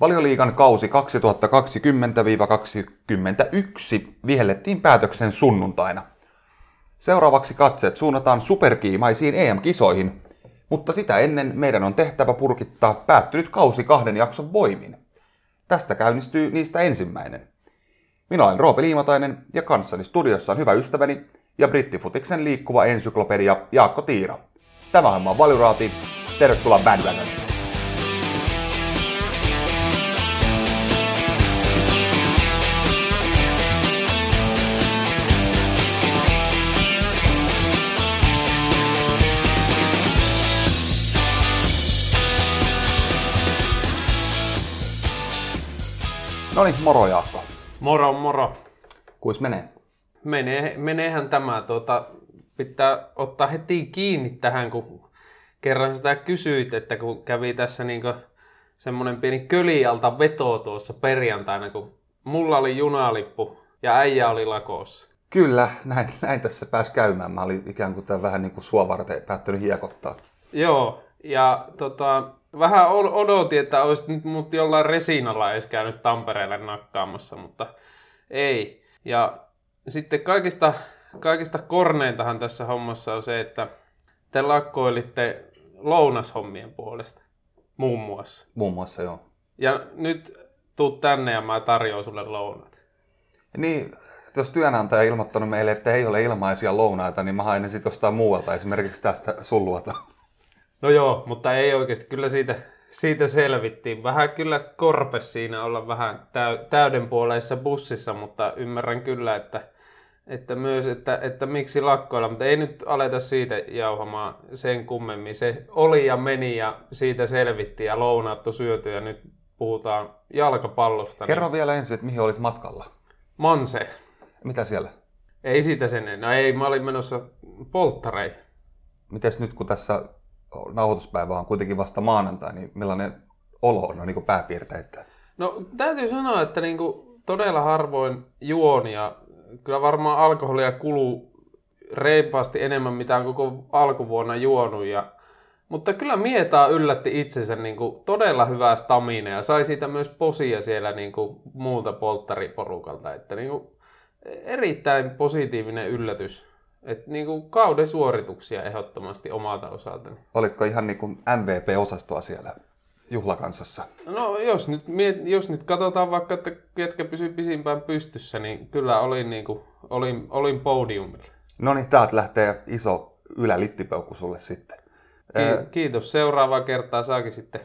Valioliigan kausi 2020-2021 vihellettiin päätöksen sunnuntaina. Seuraavaksi katseet suunnataan superkiimaisiin EM-kisoihin, mutta sitä ennen meidän on tehtävä purkittaa päättynyt kausi kahden jakson voimin. Tästä käynnistyy niistä ensimmäinen. Minä olen Roope Liimatainen ja kanssani studiossa on hyvä ystäväni ja brittifutiksen liikkuva ensyklopedia Jaakko Tiira. Tämä on Valuraati. Tervetuloa Bandwagoniin. No niin, moro Jaakko. Moro, moro. Kuis menee? Menee, meneehän tämä. Tuota, pitää ottaa heti kiinni tähän, kun kerran sitä kysyit, että kun kävi tässä niin semmoinen pieni kölialta veto tuossa perjantaina, kun mulla oli junalippu ja äijä oli lakossa. Kyllä, näin, näin tässä pääsi käymään. Mä olin ikään kuin tämän vähän niin kuin sua varten päättänyt hiekottaa. Joo, ja tota, vähän odotin, että olisit nyt mut jollain resinalla edes käynyt Tampereelle nakkaamassa, mutta ei. Ja sitten kaikista, kaikista korneintahan tässä hommassa on se, että te lakkoilitte lounashommien puolesta, muun muassa. Muun muassa, joo. Ja nyt tuut tänne ja mä tarjoan sulle lounat. Niin, jos työnantaja on ilmoittanut meille, että ei ole ilmaisia lounaita, niin mä hain ne sitten jostain muualta, esimerkiksi tästä sulluota. No joo, mutta ei oikeasti. Kyllä siitä, siitä selvittiin. Vähän kyllä korpe siinä olla vähän täydenpuoleissa bussissa, mutta ymmärrän kyllä, että, että myös, että, että miksi lakkoilla, mutta ei nyt aleta siitä jauhamaan sen kummemmin. Se oli ja meni ja siitä selvittiin ja lounaattu syöty ja nyt puhutaan jalkapallosta. Kerro niin... vielä ensin, että mihin olit matkalla? Manse. Mitä siellä? Ei siitä sen, no ei, mä olin menossa polttareihin. Mites nyt, kun tässä nauhoituspäivä on kuitenkin vasta maanantai, niin millainen olo on, on niin pääpiirteitä? No täytyy sanoa, että niin kuin todella harvoin juon ja kyllä varmaan alkoholia kuluu reippaasti enemmän, mitä on koko alkuvuonna juonut. Ja, mutta kyllä Mietaa yllätti itsensä niin kuin todella hyvää stamina ja sai siitä myös posia siellä niin kuin muulta polttariporukalta. Että niin kuin erittäin positiivinen yllätys et niin kuin kauden suorituksia ehdottomasti omalta osaltani. Olitko ihan niin kuin MVP-osastoa siellä juhlakansassa? No jos nyt, jos nyt katsotaan vaikka, että ketkä pysyy pisimpään pystyssä, niin kyllä olin, niin kuin, olin, olin podiumilla. No niin, täältä lähtee iso ylälittipeukku sulle sitten. Ki- kiitos. Seuraavaa kertaa saakin sitten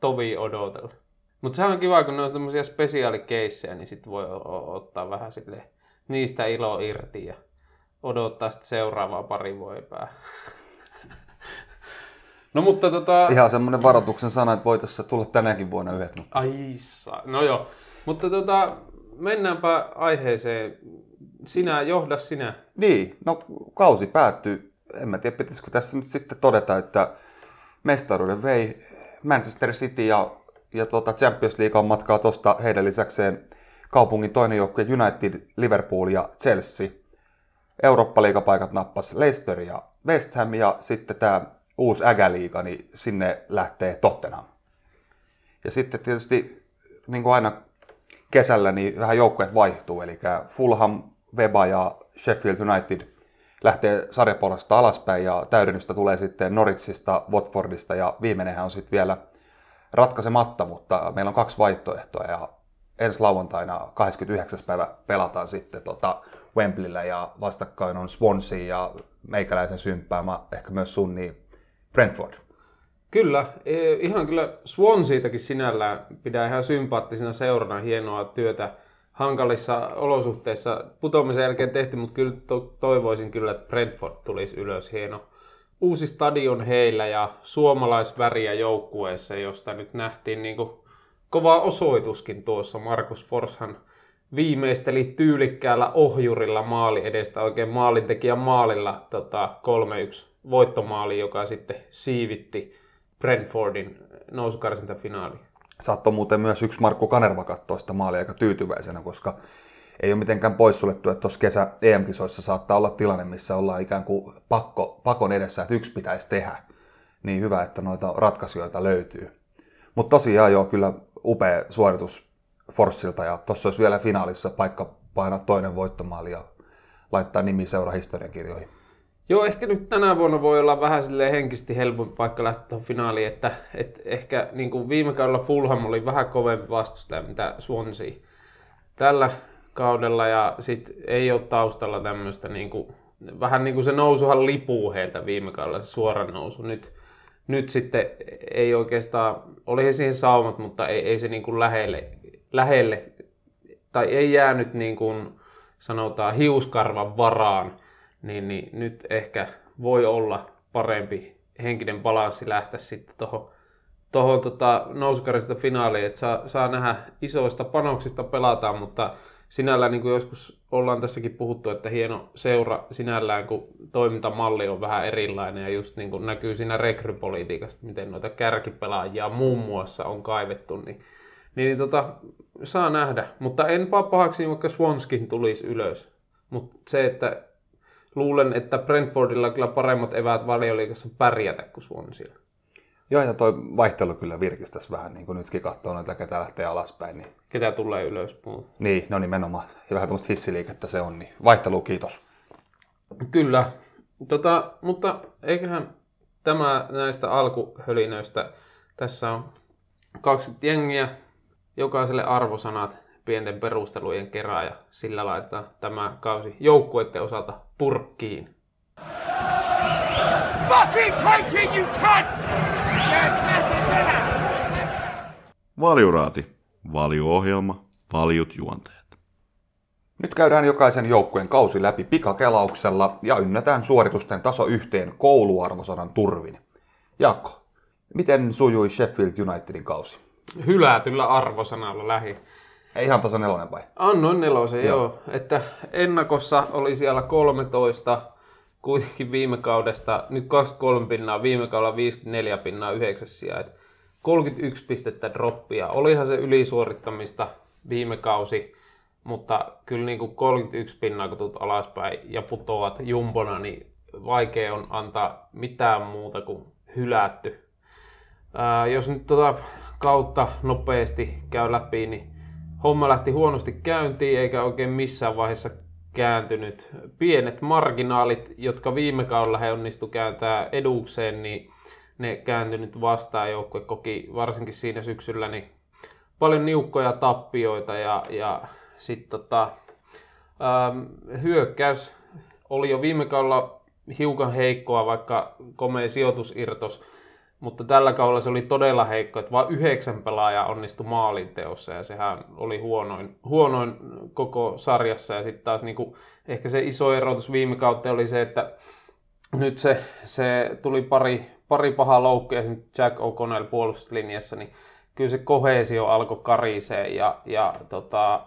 tovi odotella. Mutta se on kiva, kun ne on tämmöisiä spesiaalikeissejä, niin sitten voi ottaa vähän sille niistä ilo irti ja odottaa sitten seuraavaa pari vuoipää. no mutta tota... Ihan semmoinen varoituksen sana, että voitaisiin tulla tänäkin vuonna yhdet. Mutta... Ai no joo. Mutta tota, mennäänpä aiheeseen. Sinä, johda sinä. Niin, no kausi päättyy. En mä tiedä, pitäisikö tässä nyt sitten todeta, että mestaruuden vei Manchester City ja, ja tuota Champions League on matkaa tuosta heidän lisäkseen kaupungin toinen joukkue United, Liverpool ja Chelsea. Eurooppa-liigapaikat nappas Leicester ja West Ham ja sitten tämä uusi ägäliiga, niin sinne lähtee Tottenham. Ja sitten tietysti niin kuin aina kesällä niin vähän joukkueet vaihtuu, eli Fulham, Weba ja Sheffield United lähtee sarjapuolesta alaspäin ja täydennystä tulee sitten Norwicista, Watfordista ja viimeinenhän on sitten vielä ratkaisematta, mutta meillä on kaksi vaihtoehtoa ja ensi lauantaina 29. päivä pelataan sitten tota Wembleyllä ja vastakkain on Swansea ja meikäläisen symppäämä, ehkä myös sun, niin Brentford. Kyllä, e, ihan kyllä Swanseatakin sinällään pidää ihan sympaattisena seurana hienoa työtä hankalissa olosuhteissa putoamisen jälkeen tehty, mutta kyllä to- toivoisin kyllä, että Brentford tulisi ylös hieno. Uusi stadion heillä ja suomalaisväriä joukkueessa, josta nyt nähtiin niin kuin kova osoituskin tuossa. Markus Forshan viimeisteli tyylikkäällä ohjurilla maali edestä, oikein maalintekijä maalilla tota, 3-1 voittomaali, joka sitten siivitti Brentfordin nousukarsintafinaaliin. Saattoi muuten myös yksi Markku Kanerva katsoa sitä maalia aika tyytyväisenä, koska ei ole mitenkään poissuljettu, että tuossa kesä EM-kisoissa saattaa olla tilanne, missä ollaan ikään kuin pakko, pakon edessä, että yksi pitäisi tehdä. Niin hyvä, että noita ratkaisuja löytyy. Mutta tosiaan joo, kyllä upea suoritus Forssilta ja tuossa olisi vielä finaalissa paikka painaa toinen voittomaali ja laittaa nimi seura historiankirjoihin. Joo, ehkä nyt tänä vuonna voi olla vähän sille henkisesti helpompi paikka lähteä finaaliin, että, että ehkä niin kuin viime kaudella Fulham oli vähän kovempi vastustaja mitä Swansea. Tällä kaudella ja sit ei ole taustalla tämmöistä niin kuin, vähän niin kuin se nousuhan lipuu heiltä viime kaudella, se suora nousu. Nyt, nyt sitten ei oikeastaan, oli he siihen saumat, mutta ei, ei se niin kuin lähelle, lähelle, tai ei jäänyt niin kuin sanotaan hiuskarvan varaan, niin, niin nyt ehkä voi olla parempi henkinen balanssi lähteä sitten tuohon tuohon tota, nousukarista finaaliin, että saa, saa nähdä isoista panoksista pelataan, mutta sinällään niin kuin joskus ollaan tässäkin puhuttu, että hieno seura sinällään, kun toimintamalli on vähän erilainen ja just niin kuin näkyy siinä rekrypolitiikasta, miten noita kärkipelaajia muun muassa on kaivettu, niin, niin, tota, saa nähdä. Mutta en pahaksi, vaikka Swanskin tulisi ylös. Mutta se, että luulen, että Brentfordilla kyllä paremmat eväät valioliikassa pärjätä kuin Swansilla. Joo, ja toi vaihtelu kyllä virkistäisi vähän, niin kuin nytkin katsoo noita, ketä lähtee alaspäin. Niin... Ketä tulee ylöspäin. Niin, no nimenomaan. Ja vähän tämmöistä hissiliikettä se on, niin vaihtelu kiitos. Kyllä, tota, mutta eiköhän tämä näistä alkuhölinöistä, tässä on 20 jengiä, jokaiselle arvosanat pienten perustelujen kerran ja sillä laitetaan tämä kausi joukkueiden osalta purkkiin. Fucking take it, you cunts! Valioohjelma. Valiut juonteet. Nyt käydään jokaisen joukkueen kausi läpi pikakelauksella ja ynnätään suoritusten taso yhteen kouluarvosanan turvin. Jaakko, miten sujui Sheffield Unitedin kausi? Hylätyllä arvosanalla lähi. Ei ihan tasa nelonen vai? Annoin nelosen, joo. joo. Että ennakossa oli siellä 13, kuitenkin viime kaudesta, nyt 23 pinnaa, viime kaudella 54 pinnaa 9 sijaa. 31 pistettä droppia. Olihan se ylisuorittamista viime kausi, mutta kyllä niin kuin 31 pinnaa, kun tulet alaspäin ja putoat jumbona, niin vaikea on antaa mitään muuta kuin hylätty. Ää, jos nyt tuota kautta nopeasti käy läpi, niin homma lähti huonosti käyntiin eikä oikein missään vaiheessa kääntynyt. Pienet marginaalit, jotka viime kaudella he onnistu kääntää edukseen, niin ne kääntynyt vastaan. Joukkue koki varsinkin siinä syksyllä niin paljon niukkoja tappioita ja, ja sitten tota, ähm, hyökkäys oli jo viime kaudella hiukan heikkoa, vaikka komea sijoitusirtos, mutta tällä kaudella se oli todella heikko, että vain yhdeksän pelaajaa onnistui maalinteossa ja sehän oli huonoin, huonoin koko sarjassa ja sitten taas niinku, ehkä se iso erotus viime kautta oli se, että nyt se, se tuli pari, pari pahaa loukkuja Jack O'Connell puolustuslinjassa, niin kyllä se kohesio alkoi karisee ja, ja tota,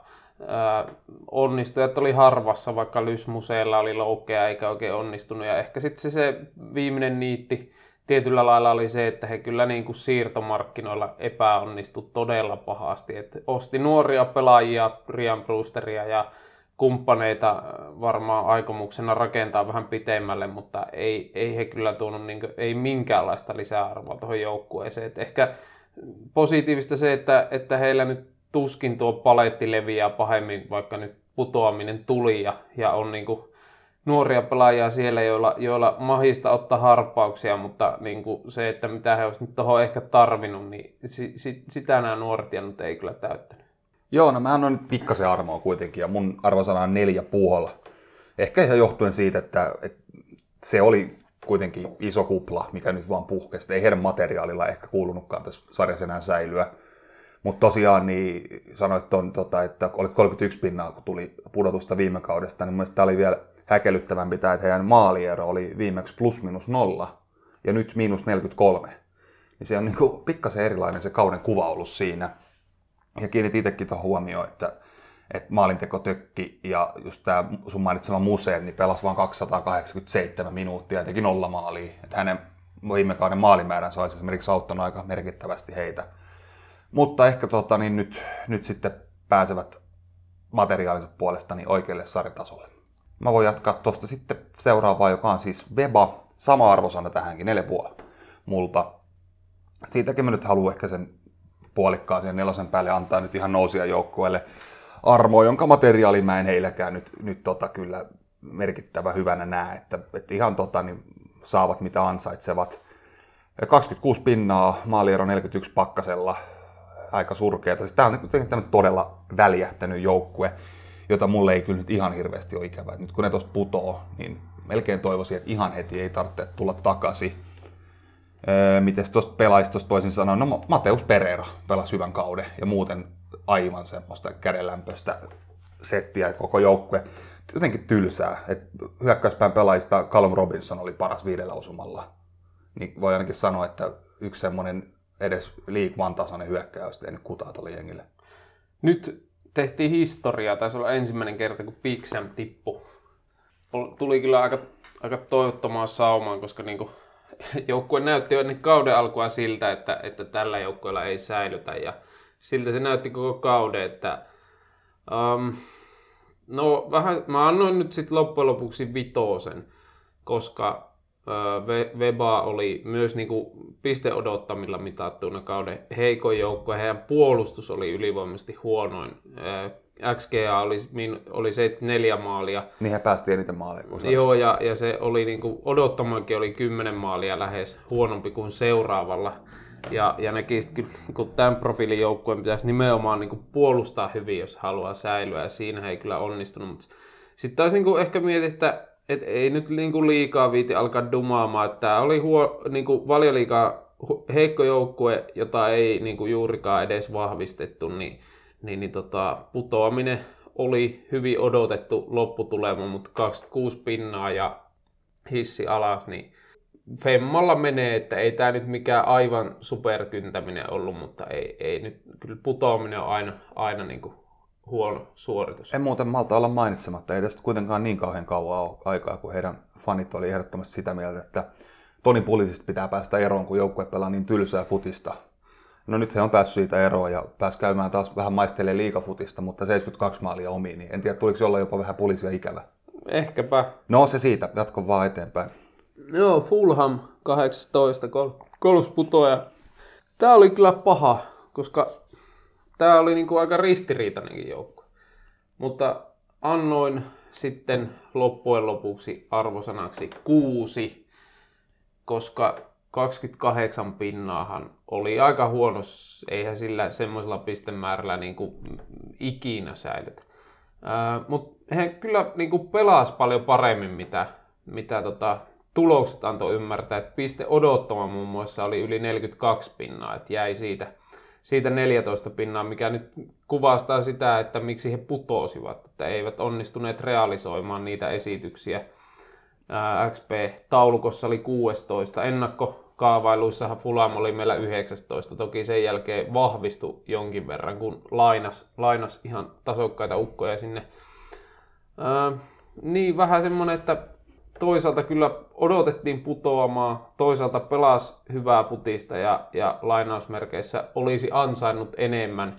onnistujat oli harvassa, vaikka Lysmuseella oli loukkeja eikä oikein onnistunut. Ja ehkä sitten se, se viimeinen niitti tietyllä lailla oli se, että he kyllä niin kuin siirtomarkkinoilla epäonnistu todella pahasti. Et osti nuoria pelaajia, Rian Brewsteria ja kumppaneita varmaan aikomuksena rakentaa vähän pitemmälle, mutta ei, ei he kyllä tuonut niin kuin, ei minkäänlaista lisäarvoa tuohon joukkueeseen. Et ehkä positiivista se, että, että heillä nyt tuskin tuo paletti leviää pahemmin, vaikka nyt putoaminen tuli ja, ja on niin kuin nuoria pelaajia siellä, joilla, joilla mahista ottaa harppauksia, mutta niin kuin se, että mitä he olisivat nyt tuohon ehkä tarvinnut, niin si, si, sitä nämä nuoret ja nyt ei kyllä täyttänyt. Joo, no mä annoin nyt pikkasen armoa kuitenkin ja mun arvosana on neljä puolella. Ehkä ihan johtuen siitä, että, että se oli kuitenkin iso kupla, mikä nyt vaan puhkesi. Ei heidän materiaalilla ehkä kuulunutkaan tässä sarjassa enää säilyä. Mutta tosiaan niin sanoit ton, tota, että oli 31 pinnaa, kun tuli pudotusta viime kaudesta, niin mielestäni tämä oli vielä häkellyttävämpi tämä, että heidän maaliero oli viimeksi plus minus nolla ja nyt miinus 43. Niin se on niin pikkasen erilainen se kauden kuva ollut siinä. Ja kiinnitin itsekin tuohon huomioon, että, että maalinteko tökki ja just tämä sun mainitsema Museen, niin pelasi vain 287 minuuttia ja teki nolla maalia. Että hänen viime kauden maalimäärän olisi esimerkiksi auttanut aika merkittävästi heitä. Mutta ehkä tota, niin nyt, nyt sitten pääsevät materiaalisen puolesta niin oikealle sarjatasolle. Mä voin jatkaa tuosta sitten seuraavaa, joka on siis Weba. Sama arvosana tähänkin, 4,5 multa. Siitäkin mä nyt haluan ehkä sen puolikkaaseen nelosen päälle antaa nyt ihan nousia joukkueelle armoa, jonka materiaali mä en heilläkään nyt, nyt tota kyllä merkittävä hyvänä näe, että, että ihan tota, niin saavat mitä ansaitsevat. 26 pinnaa, maaliero 41 pakkasella, aika surkeata. Siis tämä on niin todella väljähtänyt joukkue, jota mulle ei kyllä nyt ihan hirveästi ole ikävä. Nyt kun ne tuosta putoo, niin melkein toivoisin, että ihan heti ei tarvitse tulla takaisin. Öö, miten tuosta pelaajista toisin sanoen, no Mateus Pereira pelasi hyvän kauden ja muuten aivan semmoista kädenlämpöistä settiä koko joukkue. Jotenkin tylsää, että hyökkäyspään pelaajista Callum Robinson oli paras viidellä osumalla. Niin voi ainakin sanoa, että yksi semmoinen edes League One-tasoinen hyökkäjä olisi tehnyt kutaa tuolle jengille. Nyt tehtiin historiaa, taisi olla ensimmäinen kerta, kun Big Sam tippui. Tuli kyllä aika, aika toivottomaan saumaan, koska niinku, joukkue näytti jo ennen kauden alkua siltä, että, että tällä joukkueella ei säilytä. Ja siltä se näytti koko kauden, että um, no vähän, mä annoin nyt sitten loppujen lopuksi vitosen, koska Veba oli myös niinku piste odottamilla mitattuna kauden heikoin joukkue. Heidän puolustus oli ylivoimaisesti huonoin. XGA oli, oli 74 maalia. Niin he päästi eniten maalia. Joo, ja, ja se oli niinku, odottamankin oli 10 maalia lähes huonompi kuin seuraavalla. Ja, ja että kun tämän profiilin joukkueen pitäisi nimenomaan niin kuin puolustaa hyvin, jos haluaa säilyä, ja siinä ei kyllä onnistunut. Mutta sitten taas niin kuin ehkä mietin, että et ei nyt niin kuin liikaa viiti alkaa dumaamaan. Tämä oli huo, niin kuin valioliikaa heikko joukkue, jota ei niin kuin juurikaan edes vahvistettu, niin, niin, niin tota, putoaminen oli hyvin odotettu lopputulema, mutta 26 pinnaa ja hissi alas, niin Femmalla menee, että ei tämä nyt mikään aivan superkyntäminen ollut, mutta ei, ei nyt, kyllä putoaminen on aina, aina niin kuin huono suoritus. En muuten malta olla mainitsematta, ei tästä kuitenkaan niin kauhean kauan ole aikaa, kun heidän fanit oli ehdottomasti sitä mieltä, että Toni Pulisista pitää päästä eroon, kun joukkue pelaa niin tylsää futista. No nyt he on päässyt siitä eroon ja pääsi käymään taas vähän maistelemaan liikafutista, mutta 72 maalia omiin, niin en tiedä, tuliko olla jopa vähän Pulisia ikävä. Ehkäpä. No se siitä, jatko vaan eteenpäin. Joo, Fulham 18, kol- kolmas putoja. Tämä oli kyllä paha, koska tämä oli niinku aika ristiriitainenkin joukko. Mutta annoin sitten loppujen lopuksi arvosanaksi kuusi, koska 28 pinnaahan oli aika huono, eihän sillä semmoisella pistemäärällä niin kuin ikinä säilytä. Mutta he kyllä niin kuin pelas paljon paremmin, mitä, mitä tota, tulokset antoi ymmärtää, että piste odottama muun muassa oli yli 42 pinnaa, että jäi siitä, siitä 14 pinnaa, mikä nyt kuvastaa sitä, että miksi he putosivat, että eivät onnistuneet realisoimaan niitä esityksiä. XP-taulukossa oli 16, ennakkokaavailuissahan Fulam oli meillä 19, toki sen jälkeen vahvistui jonkin verran, kun lainas, lainas ihan tasokkaita ukkoja sinne. Ää, niin vähän semmonen, että toisaalta kyllä odotettiin putoamaan, toisaalta pelas hyvää futista ja, ja lainausmerkeissä olisi ansainnut enemmän,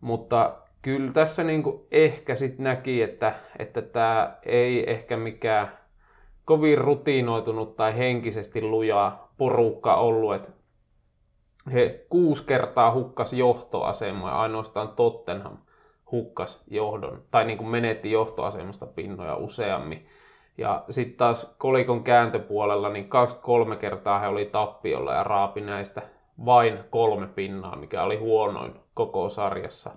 mutta kyllä tässä niin kuin ehkä sitten näki, että, että tämä ei ehkä mikään kovin rutiinoitunut tai henkisesti lujaa porukka ollut, että he kuusi kertaa hukkas johtoasemaa ja ainoastaan Tottenham hukkas johdon, tai niin kuin menetti johtoasemasta pinnoja useammin. Ja sitten taas kolikon kääntöpuolella, niin 23 kertaa he oli tappiolla ja raapi näistä vain kolme pinnaa, mikä oli huonoin koko sarjassa.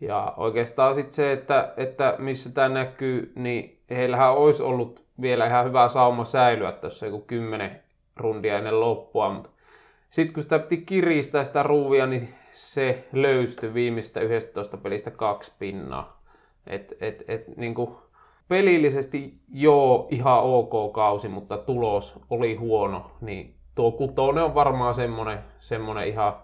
Ja oikeastaan sitten se, että, että missä tämä näkyy, niin heillähän olisi ollut vielä ihan hyvä sauma säilyä tuossa joku kymmenen rundia ennen loppua, mutta sitten kun sitä piti kiristää sitä ruuvia, niin se löystyi viimeistä 11 pelistä kaksi pinnaa. Et, et, et, niin kuin pelillisesti joo, ihan ok kausi, mutta tulos oli huono, niin tuo kutonen on varmaan semmonen, semmonen ihan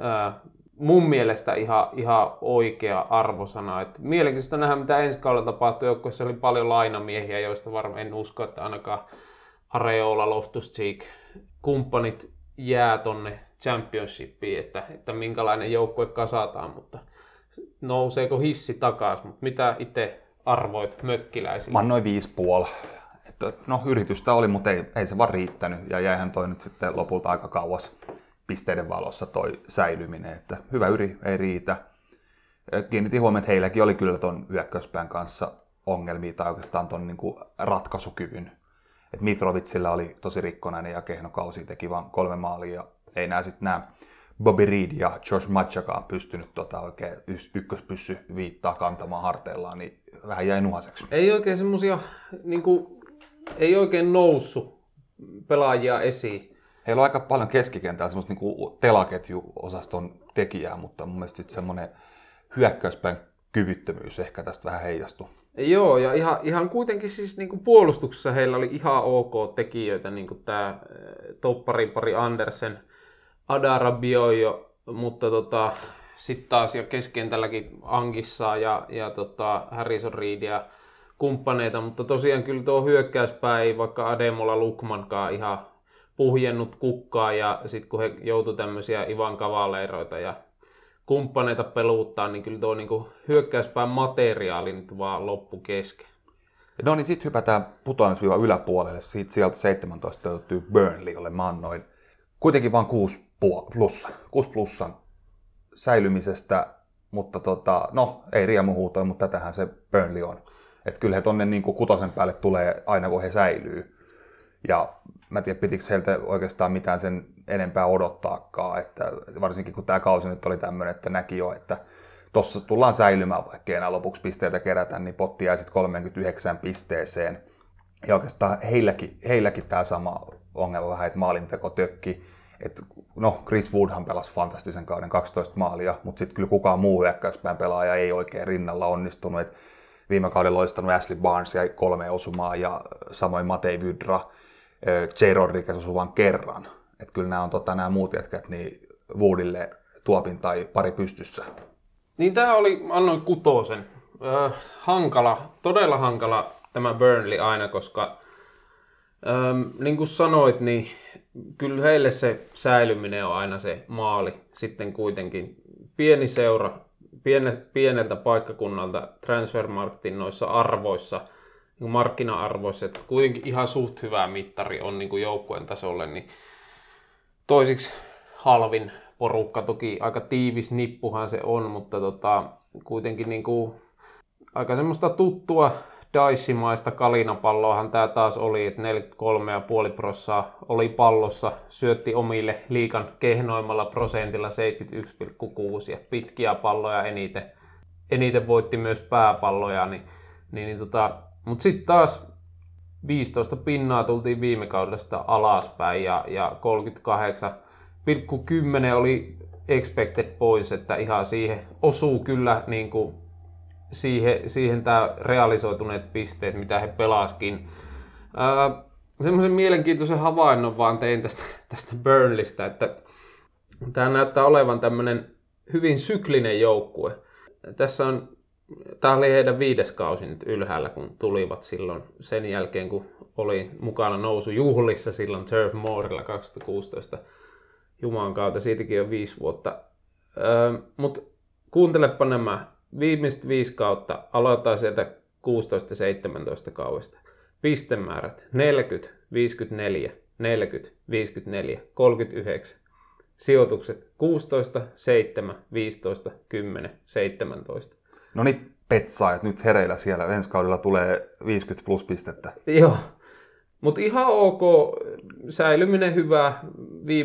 ää, mun mielestä ihan, ihan oikea arvosana. Et mielenkiintoista nähdä, mitä ensi kaudella tapahtui. Joukkueessa oli paljon lainamiehiä, joista varmaan en usko, että ainakaan Areola, Loftus kumppanit jää tonne championshipiin, että, että minkälainen joukkue kasataan, mutta nouseeko hissi takaisin. Mutta mitä itse arvoit mökkiläisille? Mä annoin viisi puoli. Että, no yritystä oli, mutta ei, ei se vaan riittänyt ja jäihän toi nyt sitten lopulta aika kauas pisteiden valossa toi säilyminen, että hyvä yri ei riitä. Kiinnitin huomioon, että heilläkin oli kyllä ton hyökkäyspään kanssa ongelmia tai oikeastaan ton niin ratkaisukyvyn. Et oli tosi rikkonainen ja kehno kausi, teki vain kolme maalia ei nää sitten nämä Bobby Reed ja Josh Machakaan pystynyt tota oikein ykköspyssy viittaa kantamaan harteillaan, niin vähän jäi nuhaseksi. Ei oikein semmosia, niin kuin, ei oikein noussut pelaajia esiin. Heillä on aika paljon keskikentällä semmoista niin telaketju-osaston tekijää, mutta mun mielestä semmoinen hyökkäyspäin kyvyttömyys ehkä tästä vähän heijastui. Joo, ja ihan, ihan kuitenkin siis niin kuin puolustuksessa heillä oli ihan ok tekijöitä, niin kuin tämä toppari pari Andersen, Adara Biojo, mutta tota, sitten taas jo keskentälläkin Angissa ja, ja tota Harrison Reed ja kumppaneita, mutta tosiaan kyllä tuo hyökkäyspää ei vaikka Ademola Lukmankaan ihan puhjennut kukkaa ja sitten kun he joutu tämmöisiä Ivan Kavaleiroita ja kumppaneita peluuttaa, niin kyllä tuo niinku hyökkäyspään materiaali nyt vaan loppu kesken. No niin, sitten hypätään putoamisviivan yläpuolelle. Siitä sieltä 17 löytyy Burnley, jolle mä annoin kuitenkin vain 6 plussa, 6 plussan säilymisestä, mutta tota, no, ei riemuhuutoja, mutta tätähän se Burnley on. Että kyllä he tonne niin kuin kutosen päälle tulee aina, kun he säilyy. Ja mä en tiedä, pitikö heiltä oikeastaan mitään sen enempää odottaakaan, että varsinkin kun tämä kausi nyt oli tämmöinen, että näki jo, että tuossa tullaan säilymään, vaikka enää lopuksi pisteitä kerätä, niin potti jäi sitten 39 pisteeseen. Ja oikeastaan heilläkin, heilläkin tämä sama ongelma vähän, että maalinteko tökki. Et, no, Chris Woodhan pelasi fantastisen kauden 12 maalia, mutta sitten kyllä kukaan muu hyökkäyspään pelaaja ei oikein rinnalla onnistunut. Et viime kauden loistanut Ashley Barnes ja kolme osumaa ja samoin Matei Vydra, J. Rodriguez osui vain kerran. Et kyllä nämä on tota, nämä muut jätkät niin Woodille tuopin tai pari pystyssä. Niin tämä oli, annoin kutosen. Ö, hankala, todella hankala tämä Burnley aina, koska ö, niin kuin sanoit, niin kyllä heille se säilyminen on aina se maali. Sitten kuitenkin pieni seura, pieneltä paikkakunnalta Transfermarktin noissa arvoissa, niin markkina-arvoissa, että kuitenkin ihan suht hyvä mittari on niin kuin joukkueen tasolle, niin toisiksi halvin porukka, toki aika tiivis nippuhan se on, mutta tota, kuitenkin niin kuin aika semmoista tuttua Dice-maista kalinapalloahan tämä taas oli, että 43,5 prossaa oli pallossa, syötti omille liikan kehnoimmalla prosentilla 71,6 ja pitkiä palloja eniten, eniten voitti myös pääpalloja, niin, niin, niin tota, mutta sitten taas 15 pinnaa tultiin viime kaudesta alaspäin ja, ja 38,10 oli expected points, että ihan siihen osuu kyllä niin kuin siihen, siihen tämä realisoituneet pisteet, mitä he pelaskin. semmoisen mielenkiintoisen havainnon vaan tein tästä, tästä Burnleystä, että tämä näyttää olevan tämmöinen hyvin syklinen joukkue. Tässä on, tämä oli heidän viides kausi nyt ylhäällä, kun tulivat silloin sen jälkeen, kun oli mukana nousu juhlissa silloin Turf Moorilla 2016 Jumalan kautta, siitäkin on viisi vuotta. Öö, Mutta kuuntelepa nämä viimeiset viisi kautta aloittaa sieltä 16-17 kaudesta. Pistemäärät 40, 54, 40, 54, 39. Sijoitukset 16, 7, 15, 10, 17. No niin, petsaajat nyt hereillä siellä. Ensi kaudella tulee 50 plus pistettä. Joo, mutta ihan ok, säilyminen hyvä,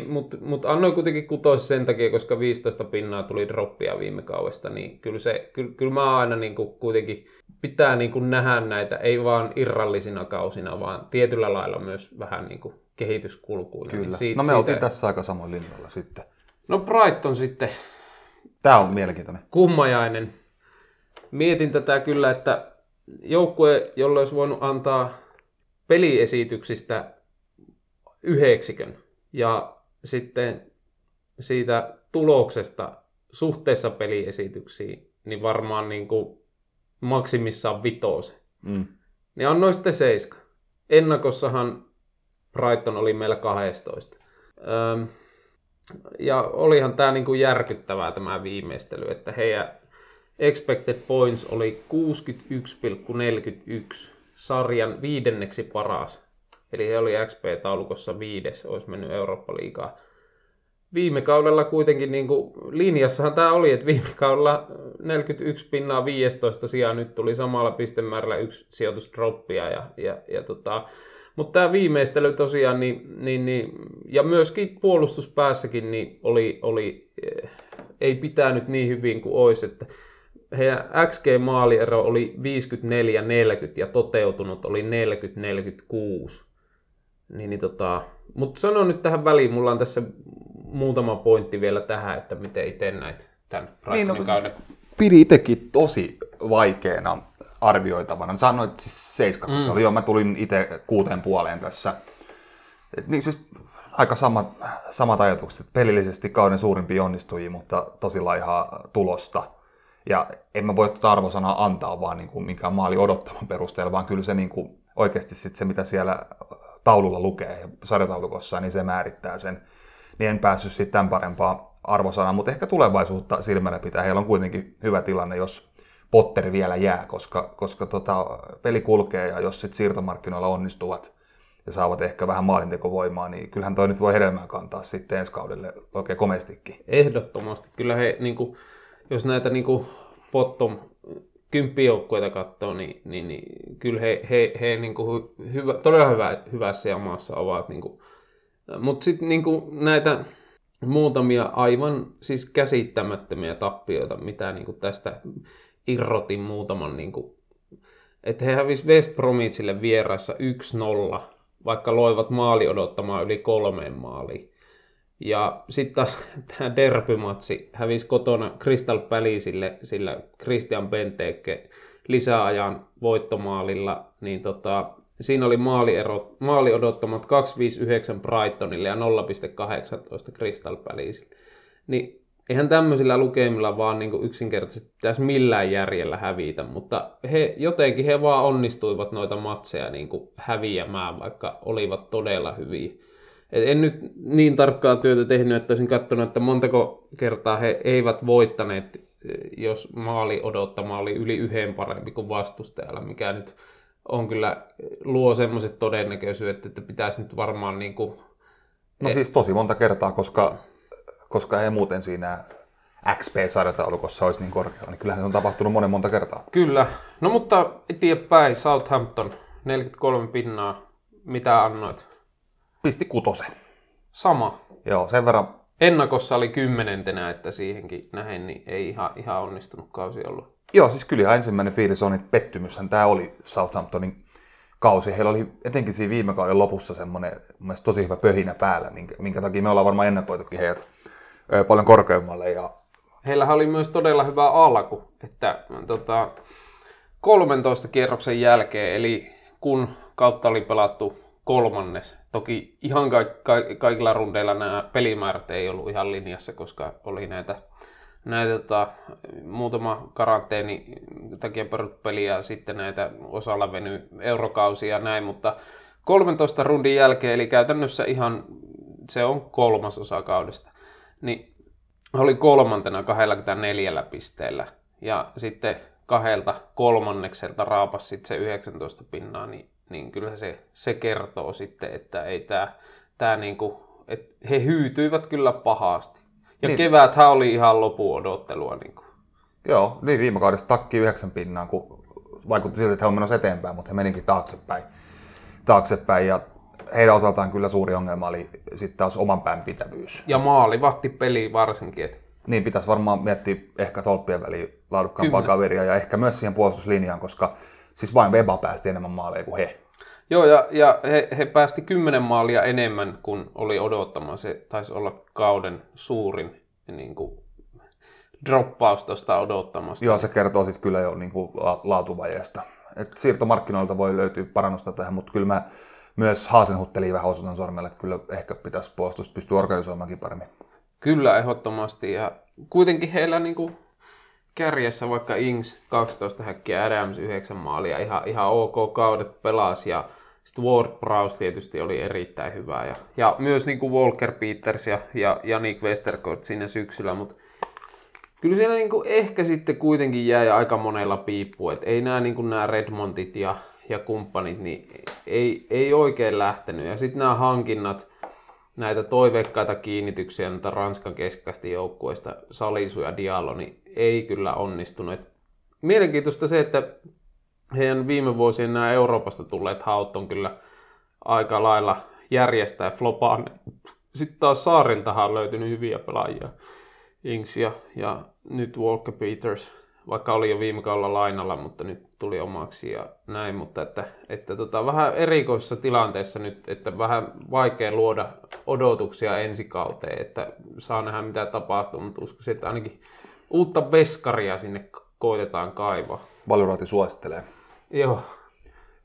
mutta mut annoin kuitenkin kutoisi sen takia, koska 15 pinnaa tuli droppia viime kaudesta, niin kyllä, se, kyllä, kyllä mä aina niin kuin kuitenkin pitää niin kuin nähdä näitä, ei vaan irrallisina kausina, vaan tietyllä lailla myös vähän niin kuin kehityskulkuina. Kyllä. Niin siitä, no me oltiin tässä aika samoin linjoilla sitten. No Brighton sitten. Tämä on mielenkiintoinen. Kummajainen. Mietin tätä kyllä, että joukkue, jolle olisi voinut antaa peliesityksistä yhdeksikön ja sitten siitä tuloksesta suhteessa peliesityksiin, niin varmaan niin kuin maksimissaan vitose. Mm. Niin annoin sitten seiska. Ennakossahan Brighton oli meillä 12. Öm, ja olihan tämä niin kuin järkyttävää tämä viimeistely, että heidän expected points oli 61,41 sarjan viidenneksi paras. Eli he oli XP-taulukossa viides, olisi mennyt Eurooppa-liigaa. viime kaudella kuitenkin niin kuin, linjassahan tämä oli, että viime kaudella 41 pinnaa 15 sijaan nyt tuli samalla pistemäärällä yksi sijoitusdroppia ja, ja, ja tota, mutta tämä viimeistely tosiaan, niin, niin, niin, ja myöskin puolustuspäässäkin niin oli, oli, eh, ei pitänyt niin hyvin kuin olisi, että heidän XG-maaliero oli 54-40 ja toteutunut oli 40-46. Niin, niin tota, mutta sanon nyt tähän väliin, mulla on tässä muutama pointti vielä tähän, että miten itse näitä tämän niin, no, kauden. Pidi itsekin tosi vaikeana arvioitavana. Sanoit siis 7 mm. oli, joo, mä tulin itse kuuteen puoleen tässä. Et niin siis aika samat, samat ajatukset. Pelillisesti kauden suurimpia onnistujia, mutta tosi laihaa tulosta. Ja en mä voi tuota arvosanaa antaa vaan niin kuin minkään maali odottaman perusteella, vaan kyllä se niin kuin oikeasti sit se, mitä siellä taululla lukee ja sarjataulukossa, niin se määrittää sen. Niin en päässyt sitten tämän parempaa arvosanaa, mutta ehkä tulevaisuutta silmällä pitää. Heillä on kuitenkin hyvä tilanne, jos Potteri vielä jää, koska, koska tota, peli kulkee ja jos sitten siirtomarkkinoilla onnistuvat ja saavat ehkä vähän maalintekovoimaa, niin kyllähän toi nyt voi hedelmää kantaa sitten ensi kaudelle oikein komestikin. Ehdottomasti. Kyllä he, niin kuin, jos näitä niin kuin bottom kymppijoukkueita katsoo, niin, niin, niin kyllä he, he, he niin kuin hyvä, todella hyvä, hyvässä jamassa ovat. Niin. Mutta sitten niin näitä muutamia aivan siis käsittämättömiä tappioita, mitä niin kuin tästä irrotin muutaman, niin kuin, että he hävisi West Bromwichille vieraissa 1-0, vaikka loivat maali odottamaan yli kolmeen maaliin. Ja sitten taas tämä derbymatsi hävisi kotona Crystal Palaceille, sillä Christian Benteke lisäajan voittomaalilla, niin tota, siinä oli maaliero, maali odottamat 259 Brightonille ja 0,18 Crystal Palaceille. Niin eihän tämmöisillä lukemilla vaan niin kuin yksinkertaisesti pitäisi millään järjellä hävitä, mutta he, jotenkin he vaan onnistuivat noita matseja niin kuin häviämään, vaikka olivat todella hyviä. Et en nyt niin tarkkaa työtä tehnyt, että olisin katsonut, että montako kertaa he eivät voittaneet, jos maali odottama oli yli yhden parempi kuin vastustajalla, mikä nyt on kyllä, luo semmoiset todennäköisyydet, että pitäisi nyt varmaan niin kuin... No siis tosi monta kertaa, koska koska ei muuten siinä XP-sarjataulukossa olisi niin korkealla, niin kyllähän se on tapahtunut monen monta kertaa. Kyllä. No mutta eteenpäin Southampton, 43 pinnaa. Mitä annoit? Pisti kutosen. Sama. Joo, sen verran. Ennakossa oli kymmenentenä, että siihenkin nähen, niin ei ihan, ihan onnistunut kausi ollut. Joo, siis kyllä ensimmäinen fiilis on, että pettymyshän tämä oli Southamptonin kausi. Heillä oli etenkin siinä viime kauden lopussa semmoinen tosi hyvä pöhinä päällä, minkä, minkä takia me ollaan varmaan ennakoitukin heidät paljon korkeammalle. Ja... Heillähän oli myös todella hyvä alku, että tota, 13 kierroksen jälkeen, eli kun kautta oli pelattu kolmannes. Toki ihan ka- ka- kaikilla rundeilla nämä pelimäärät ei ollut ihan linjassa, koska oli näitä, näitä tota, muutama karanteeni takia peliä ja sitten näitä osalla veny eurokausia ja näin, mutta 13 rundin jälkeen, eli käytännössä ihan se on kolmas osa kaudesta niin oli kolmantena 24 pisteellä. Ja sitten kahdelta kolmannekselta raapas sitten se 19 pinnaa, niin, niin kyllä se, se kertoo sitten, että ei tämä tää niinku, et he hyytyivät kyllä pahasti. Ja niin. keväthän oli ihan lopu odottelua. Niinku. Joo, niin viime kaudesta takki 9 pinnaa, kun vaikutti siltä, että he on menossa eteenpäin, mutta he menikin taaksepäin. taaksepäin ja heidän osaltaan kyllä suuri ongelma oli sitten taas oman pään pitävyys. Ja maalivahti peli varsinkin. Että... Niin, pitäisi varmaan miettiä ehkä tolppien väliin laadukkaampaa kaveria ja ehkä myös siihen puolustuslinjaan, koska siis vain Weba päästi enemmän maaleja kuin he. Joo, ja, ja he, he päästi kymmenen maalia enemmän kuin oli odottama. Se taisi olla kauden suurin niin kuin, droppaus tuosta odottamasta. Joo, se kertoo sitten kyllä jo niin kuin, laatuvajeesta. Et siirtomarkkinoilta voi löytyä parannusta tähän, mutta kyllä mä myös Haasenhutteli vähän osutan sormella, että kyllä ehkä pitäisi puolustus pystyä organisoimaankin paremmin. Kyllä, ehdottomasti. Ja kuitenkin heillä niin kuin kärjessä vaikka Ings 12 häkkiä, Adams 9 maalia, ihan, ihan ok kaudet pelasi ja sitten Ward Prowse tietysti oli erittäin hyvä. Ja, ja myös niin kuin Walker Peters ja, ja Janik Westergaard siinä syksyllä, mutta kyllä siellä niin kuin ehkä sitten kuitenkin jäi aika monella piippu, että ei nämä, niin kuin nämä Redmontit ja ja kumppanit, niin ei, ei oikein lähtenyt. Ja sitten nämä hankinnat, näitä toiveikkaita kiinnityksiä näitä Ranskan keskikästi joukkueista, Salisu ja Diallo, niin ei kyllä onnistunut. Et mielenkiintoista se, että heidän viime vuosien nämä Euroopasta tulleet haut on kyllä aika lailla järjestää flopaan. Sitten taas Saariltahan on löytynyt hyviä pelaajia. Inks ja, ja nyt Walker Peters, vaikka oli jo viime kaudella lainalla, mutta nyt tuli omaksi ja näin, mutta että, että tota, vähän erikoisessa tilanteessa nyt, että vähän vaikea luoda odotuksia ensi kauteen, että saa nähdä mitä tapahtuu, mutta uskoisin, että ainakin uutta veskaria sinne koitetaan kaivaa. Valioraati suosittelee. Joo.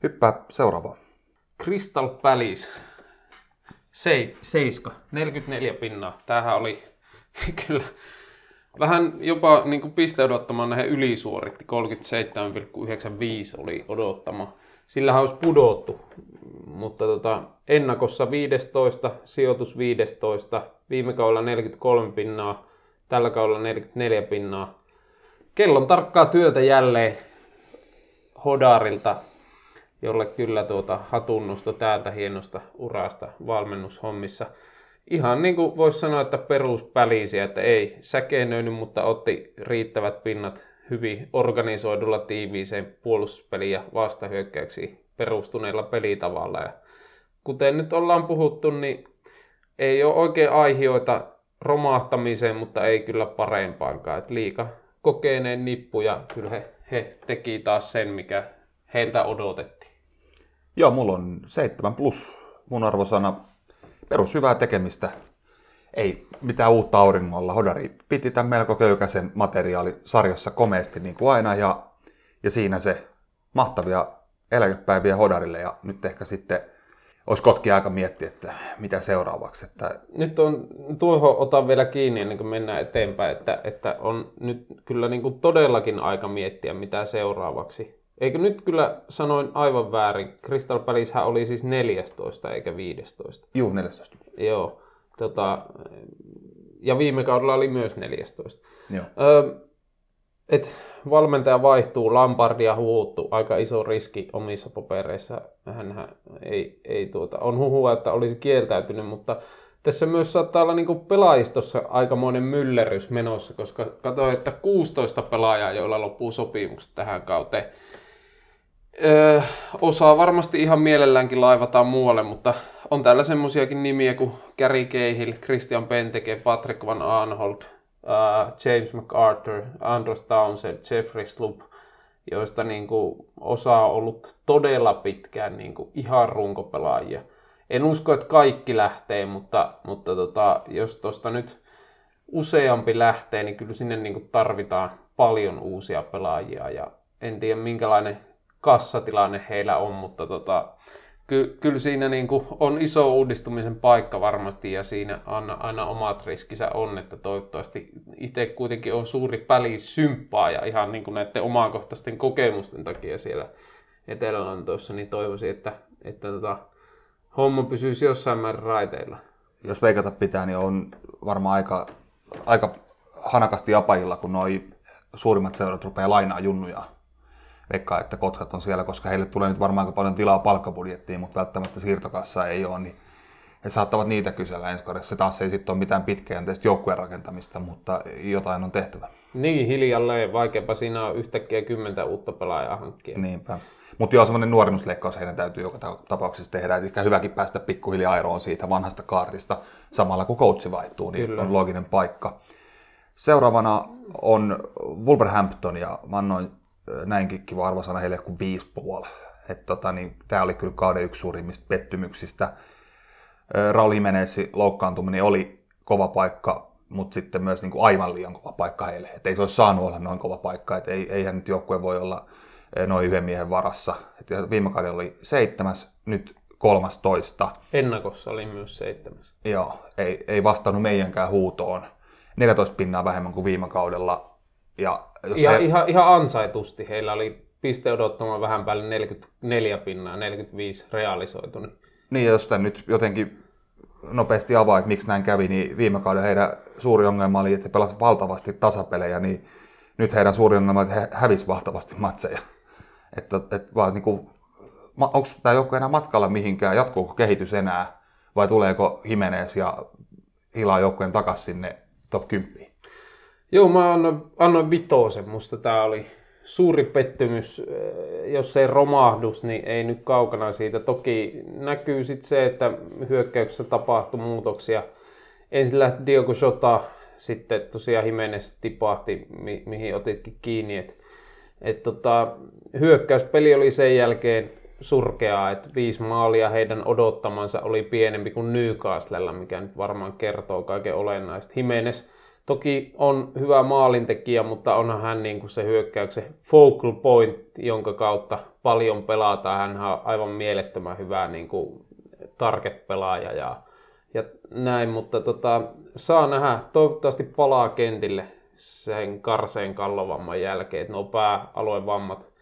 Hyppää seuraavaan. Crystal Palace. Se, seiska, 44 pinnaa. Tämähän oli kyllä vähän jopa niin kuin piste odottamaan näihin ylisuoritti. 37,95 oli odottama. Sillä olisi pudottu, mutta tota, ennakossa 15, sijoitus 15, viime kaudella 43 pinnaa, tällä kaudella 44 pinnaa. Kellon tarkkaa työtä jälleen Hodarilta, jolle kyllä tuota hatunnosto täältä hienosta urasta valmennushommissa. Ihan niin kuin voisi sanoa, että peruspälisiä, että ei säkeenöinyt, mutta otti riittävät pinnat hyvin organisoidulla tiiviiseen puolustuspeliin ja vastahyökkäyksiin perustuneella pelitavalla. Ja kuten nyt ollaan puhuttu, niin ei ole oikein aihioita romahtamiseen, mutta ei kyllä parempaankaan. Et liika kokeneen nippu ja kyllä he, he teki taas sen, mikä heiltä odotettiin. Joo, mulla on 7 plus mun arvosana perus hyvää tekemistä. Ei mitään uutta auringolla. Hodari piti tämän melko köykäisen materiaali sarjassa komeasti niin kuin aina ja, ja siinä se mahtavia eläkepäiviä Hodarille ja nyt ehkä sitten olisi kotki aika miettiä, että mitä seuraavaksi. Että... Nyt on, tuohon otan vielä kiinni ennen kuin mennään eteenpäin, että, että on nyt kyllä niin kuin todellakin aika miettiä, mitä seuraavaksi. Eikö nyt kyllä sanoin aivan väärin? Crystal Palacehän oli siis 14 eikä 15. Juu, 14. Joo. Tota, ja viime kaudella oli myös 14. Joo. Ö, et valmentaja vaihtuu, Lampardia huuttu, aika iso riski omissa papereissa. Hän ei, ei tuota, on huhua, että olisi kieltäytynyt, mutta tässä myös saattaa olla niin pelaajistossa aikamoinen myllerys menossa, koska katsoin, että 16 pelaajaa, joilla loppuu sopimukset tähän kauteen. Öö, osaa varmasti ihan mielelläänkin laivataan muualle, mutta on täällä semmoisiakin nimiä kuin Gary Cahill, Christian Penteke, Patrick Van Aanholt, uh, James MacArthur, Andros Townsend, Jeffrey Sloop, joista niin kuin, osa on ollut todella pitkään niin kuin, ihan runkopelaajia. En usko, että kaikki lähtee, mutta, mutta tota, jos tuosta nyt useampi lähtee, niin kyllä sinne niin kuin, tarvitaan paljon uusia pelaajia. Ja en tiedä, minkälainen kassatilanne heillä on, mutta tota, ky, kyllä siinä niin kuin on iso uudistumisen paikka varmasti ja siinä aina, aina omat riskinsä on, että toivottavasti itse kuitenkin on suuri symppaa ja ihan niin kuin näiden omakohtaisten kokemusten takia siellä Etelä-Lontoossa, niin toivoisin, että, että tota, homma pysyisi jossain määrin raiteilla. Jos veikata pitää, niin on varmaan aika, aika hanakasti apajilla, kun noi suurimmat seurat rupeaa lainaa junnuja veikkaa, että Kotkat on siellä, koska heille tulee nyt varmaan aika paljon tilaa palkkabudjettiin, mutta välttämättä siirtokassa ei ole, niin he saattavat niitä kysellä ensi kaudessa. Se taas ei sitten ole mitään pitkäjänteistä joukkueen rakentamista, mutta jotain on tehtävä. Niin, hiljalleen vaikeapa siinä on yhtäkkiä kymmentä uutta pelaajaa hankkia. Niinpä. Mutta joo, semmoinen nuorennusleikkaus heidän täytyy joka tapauksessa tehdä. Eli ehkä hyväkin päästä pikkuhiljaa eroon siitä vanhasta kaartista samalla kun coachi vaihtuu, niin Kyllä. on looginen paikka. Seuraavana on Wolverhampton ja mä annoin näinkin kiva arvosana heille kuin 5,5. Että tota, niin, tämä oli kyllä kauden yksi suurimmista pettymyksistä. Raul Jimenezin loukkaantuminen oli kova paikka, mutta sitten myös niin kuin aivan liian kova paikka heille. Et ei se olisi saanut olla noin kova paikka, että ei, eihän nyt joukkue voi olla noin yhden miehen varassa. Et viime kaudella oli seitsemäs, nyt 13. Ennakossa oli myös seitsemäs. Joo, ei, ei vastannut meidänkään huutoon. 14 pinnaa vähemmän kuin viime kaudella. Ja jos ja he... ihan, ihan ansaitusti. Heillä oli piste odottamaan vähän päälle 44 pinnaa, 45 realisoitunut. Niin, jos tämän nyt jotenkin nopeasti avaa, että miksi näin kävi, niin viime kauden heidän suuri ongelma oli, että he pelasivat valtavasti tasapelejä, niin nyt heidän suuri ongelma on, että he hävisivät valtavasti matseja. Että, että vaan niin kuin, onko tämä joukko enää matkalla mihinkään, jatkuuko kehitys enää, vai tuleeko Jimenez ja hilaa joukkueen takaisin sinne top 10? Joo, mä annoin, annoin vitosen. Musta tää oli suuri pettymys. Eh, Jos ei romahdus, niin ei nyt kaukana siitä. Toki näkyy sitten se, että hyökkäyksessä tapahtui muutoksia. Ensin lähti Diogo Jota, sitten tosiaan Jimenez tipahti, mi- mihin otitkin kiinni. Et, et tota, hyökkäyspeli oli sen jälkeen surkeaa, että viisi maalia heidän odottamansa oli pienempi kuin Newcastlella, mikä nyt varmaan kertoo kaiken olennaista. Jimenez toki on hyvä maalintekijä, mutta onhan hän niin kuin se hyökkäyksen focal point, jonka kautta paljon pelataan. Hän on aivan mielettömän hyvä niin kuin target-pelaaja ja, ja näin, mutta tota, saa nähdä. Toivottavasti palaa kentille sen karseen kallovamman jälkeen, että nuo pääaluevammat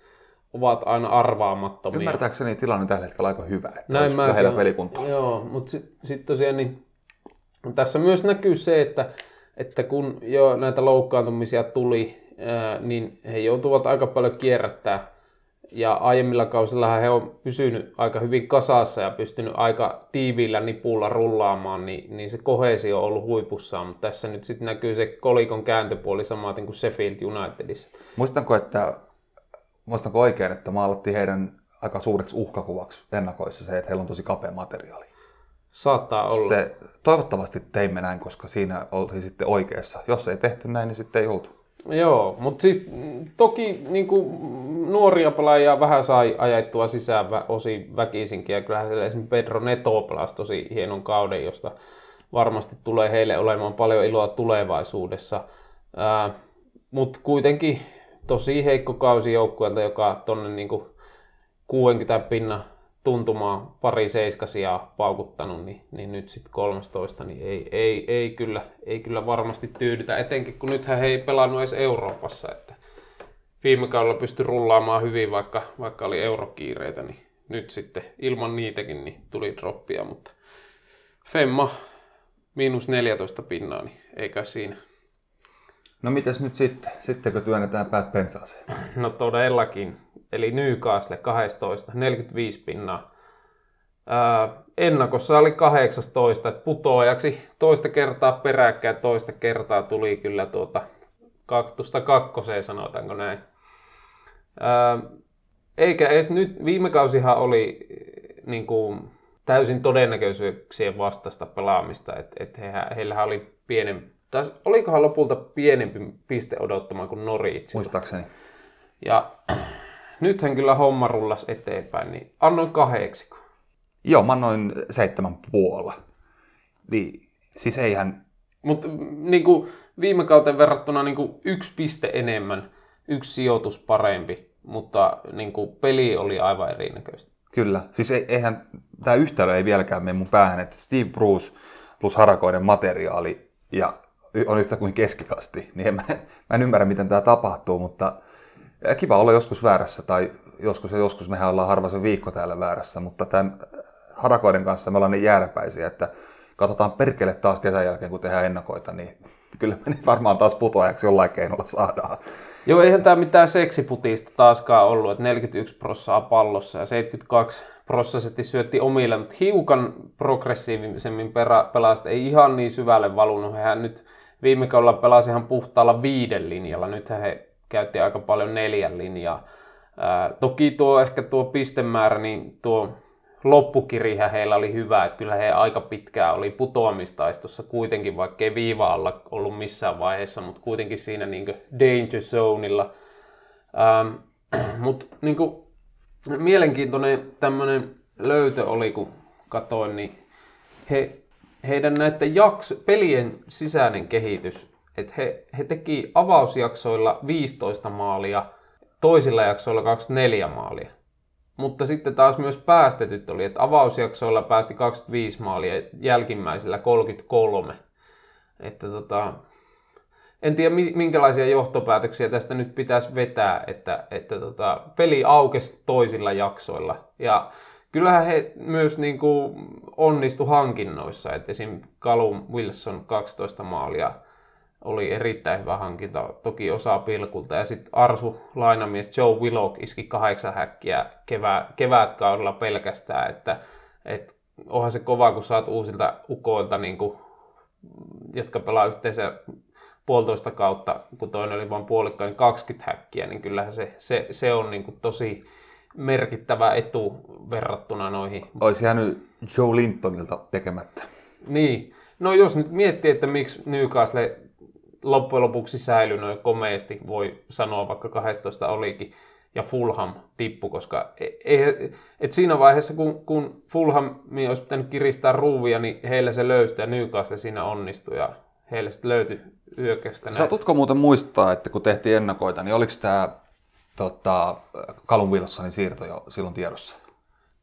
ovat aina arvaamattomia. Ymmärtääkseni tilanne tällä hetkellä aika hyvä, että Näin mäkin lähellä pelikuntoa. Joo, mutta sitten sit tosiaan niin, tässä myös näkyy se, että, että kun jo näitä loukkaantumisia tuli, niin he joutuvat aika paljon kierrättää. Ja aiemmilla kausilla he on pysynyt aika hyvin kasassa ja pystynyt aika tiiviillä nipulla rullaamaan, niin, niin se kohesio on ollut huipussaan. Mutta tässä nyt sitten näkyy se kolikon kääntöpuoli samaten kuin Sheffield Unitedissa. Muistanko, että, muistanko oikein, että maalattiin heidän aika suureksi uhkakuvaksi ennakoissa se, että heillä on tosi kapea materiaali. Saattaa olla. Se, toivottavasti teimme näin, koska siinä oltiin sitten oikeassa. Jos ei tehty näin, niin sitten ei oltu. Joo, mutta siis mm, toki niin kuin, nuoria pelaajia vähän sai ajettua sisään vä, osin väkisinkin. Ja kyllähän siellä esimerkiksi Pedro Neto pelasi tosi hienon kauden, josta varmasti tulee heille olemaan paljon iloa tulevaisuudessa. Mutta kuitenkin tosi heikko kausi joukkueelta, joka tuonne niin 60 pinna tuntumaan pari seiskasia paukuttanut, niin, niin nyt sitten 13, niin ei, ei, ei, kyllä, ei kyllä varmasti tyydytä, etenkin kun nythän he ei pelannut edes Euroopassa, että viime kaudella pystyi rullaamaan hyvin, vaikka, vaikka oli eurokiireitä, niin nyt sitten ilman niitäkin niin tuli droppia, mutta Femma miinus 14 pinnaa, niin ei kai siinä. No mitäs nyt sitten? Sittenkö työnnetään päät pensaaseen? No todellakin. Eli Newcastle 12, 45 pinnaa. Ää, ennakossa oli 18, että putoajaksi toista kertaa peräkkäin, toista kertaa tuli kyllä tuota kaktusta kakkoseen, sanotaanko näin. Ää, eikä edes nyt, viime kausihan oli niin kuin, täysin todennäköisyyksien vastaista pelaamista, että et he, heillähän oli pienempi, tai olikohan lopulta pienempi piste odottama kuin Norwich. Muistaakseni. Ja nythän kyllä homma rullas eteenpäin, niin annoin kahdeksi. Joo, mä annoin seitsemän puolella. Niin, siis eihän... Mutta niin viime kauteen verrattuna niin kuin yksi piste enemmän, yksi sijoitus parempi, mutta niin kuin, peli oli aivan erinäköistä. Kyllä. Siis ei, eihän tämä yhtälö ei vieläkään mene mun päähän, että Steve Bruce plus harakoiden materiaali ja on yhtä kuin keskikasti, niin en mä, mä en ymmärrä, miten tämä tapahtuu, mutta kiva olla joskus väärässä, tai joskus ja joskus mehän ollaan harva se viikko täällä väärässä, mutta tämän harakoiden kanssa me ollaan niin jääräpäisiä, että katsotaan perkele taas kesän jälkeen, kun tehdään ennakoita, niin kyllä me varmaan taas putoajaksi jollain keinolla saadaan. Joo, eihän tämä mitään seksifutista taaskaan ollut, että 41 prossaa pallossa ja 72 prossasetti syötti omille, mutta hiukan progressiivisemmin perä, pelasta, ei ihan niin syvälle valunut. Hehän nyt viime kaudella pelasi ihan puhtaalla viiden linjalla, nyt he käytti aika paljon neljän linjaa. Ää, toki tuo ehkä tuo pistemäärä, niin tuo loppukirihän heillä oli hyvä, että kyllä he aika pitkään oli putoamistaistossa kuitenkin, vaikka ei viiva alla ollut missään vaiheessa, mutta kuitenkin siinä niin danger zoneilla. Mutta niin mielenkiintoinen tämmöinen löytö oli, kun katoin, niin he, heidän näiden jakso, pelien sisäinen kehitys, että he, he teki avausjaksoilla 15 maalia, toisilla jaksoilla 24 maalia. Mutta sitten taas myös päästetyt oli, että avausjaksoilla päästi 25 maalia, jälkimmäisellä 33. Että tota, en tiedä minkälaisia johtopäätöksiä tästä nyt pitäisi vetää, että, että tota, peli aukesi toisilla jaksoilla. Ja kyllähän he myös niin kuin onnistu hankinnoissa, että esim. Callum Wilson 12 maalia oli erittäin hyvä hankinta, toki osa pilkulta. Ja sitten Arsu lainamies Joe Willock iski kahdeksan häkkiä kevää, kevätkaudella pelkästään, että, että onhan se kova, kun saat uusilta ukoilta, niin kuin, jotka pelaa yhteensä puolitoista kautta, kun toinen oli vain puolikka, niin 20 häkkiä, niin kyllähän se, se, se on niin kuin tosi merkittävä etu verrattuna noihin. Olisi jäänyt Joe Lintonilta tekemättä. Niin. No jos nyt miettii, että miksi Newcastle loppujen lopuksi säilyi noin komeasti, voi sanoa vaikka 12 olikin, ja Fulham tippu, koska ei, et siinä vaiheessa, kun, kun Fulham olisi pitänyt kiristää ruuvia, niin heillä se löysi ja Newcastle siinä onnistui ja heille sitten löytyi hyökkäystä. Saatutko muuten muistaa, että kun tehtiin ennakoita, niin oliko tämä tota, Callum Wilsonin siirto jo silloin tiedossa?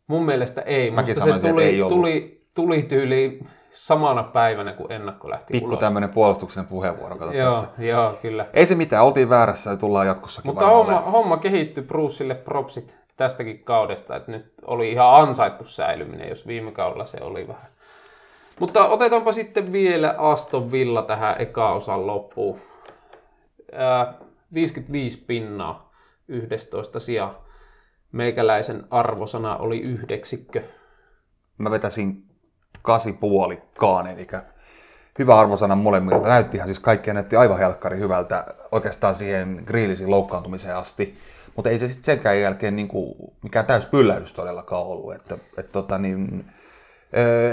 Mun mielestä ei. Mäkin Musta se sanoisin, että tuli, ei ollut. tuli, tuli tyyli samana päivänä, kun ennakko lähti Pikku ulos. tämmöinen puolustuksen puheenvuoro, kato Joo, tässä. joo, kyllä. Ei se mitään, oltiin väärässä ja tullaan jatkossakin Mutta homma, homma kehittyi Bruceille propsit tästäkin kaudesta, että nyt oli ihan ansaittu säilyminen, jos viime kaudella se oli vähän. Mutta otetaanpa sitten vielä Aston Villa tähän eka osan loppuun. Ää, 55 pinnaa 11 sijaa. Meikäläisen arvosana oli yhdeksikkö. Mä vetäisin kasi puolikkaan, eli hyvä arvosana molemmilta. Näyttihän siis kaikkia näytti aivan helkkari hyvältä oikeastaan siihen Grealishin loukkaantumiseen asti. Mutta ei se sitten senkään jälkeen niinku mikään täys pyllähdys todellakaan ollut. Että, et tota niin,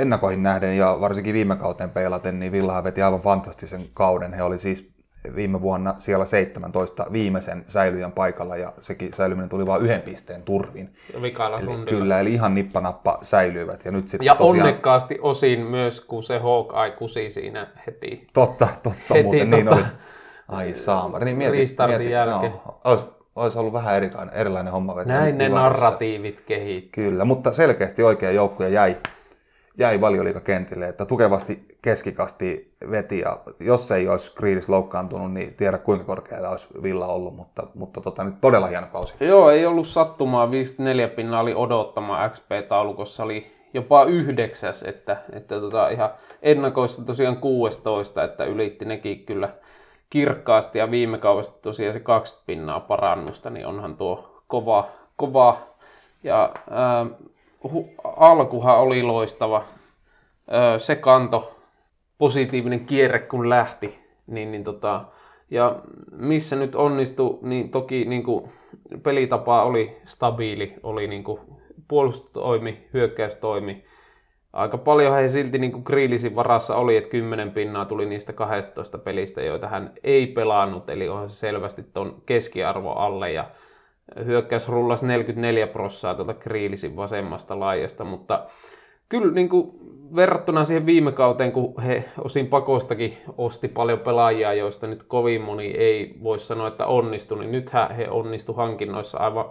ennakoihin nähden ja varsinkin viime kauteen peilaten, niin Villahan veti aivan fantastisen kauden. He oli siis viime vuonna siellä 17 viimeisen säilyjän paikalla ja sekin säilyminen tuli vain yhden pisteen turvin. Vikailla Eli, rundilla. kyllä, eli ihan nippanappa säilyivät. Ja nyt sitten Ja tosiaan... onnekkaasti osin myös, kun se Hawkeye kusi siinä heti. Totta, totta Heti muuten niin tota- oli. Ai saamari. Niin mieti, Restartin mieti, jälkeen. Joo, olisi, olisi ollut vähän erilainen, erilainen homma. Näin ne Divarissa. narratiivit kehittyy. Kyllä, mutta selkeästi oikea joukkue jäi, jäi valioliikakentille, että tukevasti keskikasti veti ja jos ei olisi Grealish loukkaantunut, niin tiedä kuinka korkealla olisi Villa ollut, mutta, mutta tota, nyt todella hieno kausi. Joo, ei ollut sattumaa. 54 pinna oli odottama XP-taulukossa, oli jopa yhdeksäs, että, että tota ihan ennakoissa tosiaan 16, että ylitti nekin kyllä kirkkaasti ja viime kaudesta tosiaan se 20 pinnaa parannusta, niin onhan tuo kova, kova. Ja ää, hu, alkuhan oli loistava. Ää, se kanto positiivinen kierre kun lähti, niin, niin tota, ja missä nyt onnistui, niin toki niin kuin pelitapa oli stabiili, oli niin kuin puolustustoimi, hyökkäystoimi. Aika paljon he silti niin kuin Grealishin varassa oli, että 10 pinnaa tuli niistä 12 pelistä, joita hän ei pelannut, eli onhan se selvästi ton keskiarvo alle ja hyökkäys rullasi 44 prossaa tuota Grealishin vasemmasta laajasta, mutta kyllä niin kuin verrattuna siihen viime kauteen, kun he osin pakostakin osti paljon pelaajia, joista nyt kovin moni ei voi sanoa, että onnistui, niin nythän he onnistu hankinnoissa aivan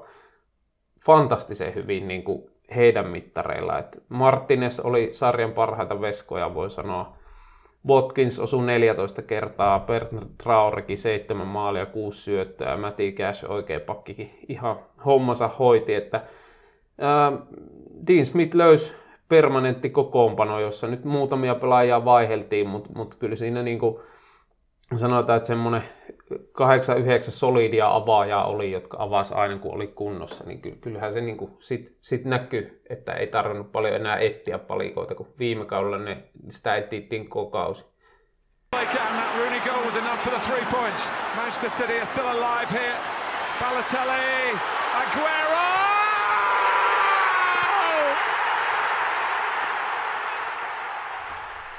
fantastisen hyvin niin kuin heidän mittareilla. Et Martinez oli sarjan parhaita veskoja, voi sanoa. Watkins osui 14 kertaa, Bernard Traorikin 7 maalia, 6 syöttöä, Matti Cash oikea pakkikin ihan hommansa hoiti, että ää, Dean Smith löysi permanentti kokoonpano, jossa nyt muutamia pelaajia vaiheltiin, mutta mut kyllä siinä niinku sanotaan, että semmoinen 8-9 solidia avaajaa oli, jotka avasi aina kun oli kunnossa, niin ky- kyllähän se niinku sit, sit näkyy, että ei tarvinnut paljon enää etsiä palikoita, kun viime kaudella ne, sitä etsittiin koko kausi. Manchester City are still alive here. Balotelli, Aguero!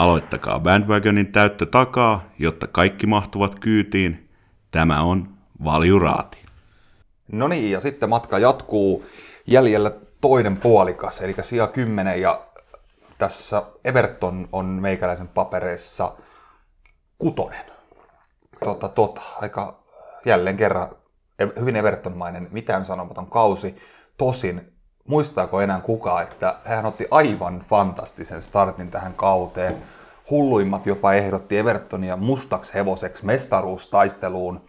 Aloittakaa bandwagonin täyttö takaa, jotta kaikki mahtuvat kyytiin. Tämä on Valjuraati. No niin, ja sitten matka jatkuu jäljellä toinen puolikas, eli sija 10, ja tässä Everton on meikäläisen papereissa kutonen. Tota, tota, aika jälleen kerran e- hyvin Evertonmainen, mitään sanomaton kausi. Tosin, muistaako enää kukaan, että hän otti aivan fantastisen startin tähän kauteen. Hulluimmat jopa ehdotti Evertonia mustaksi hevoseksi mestaruustaisteluun.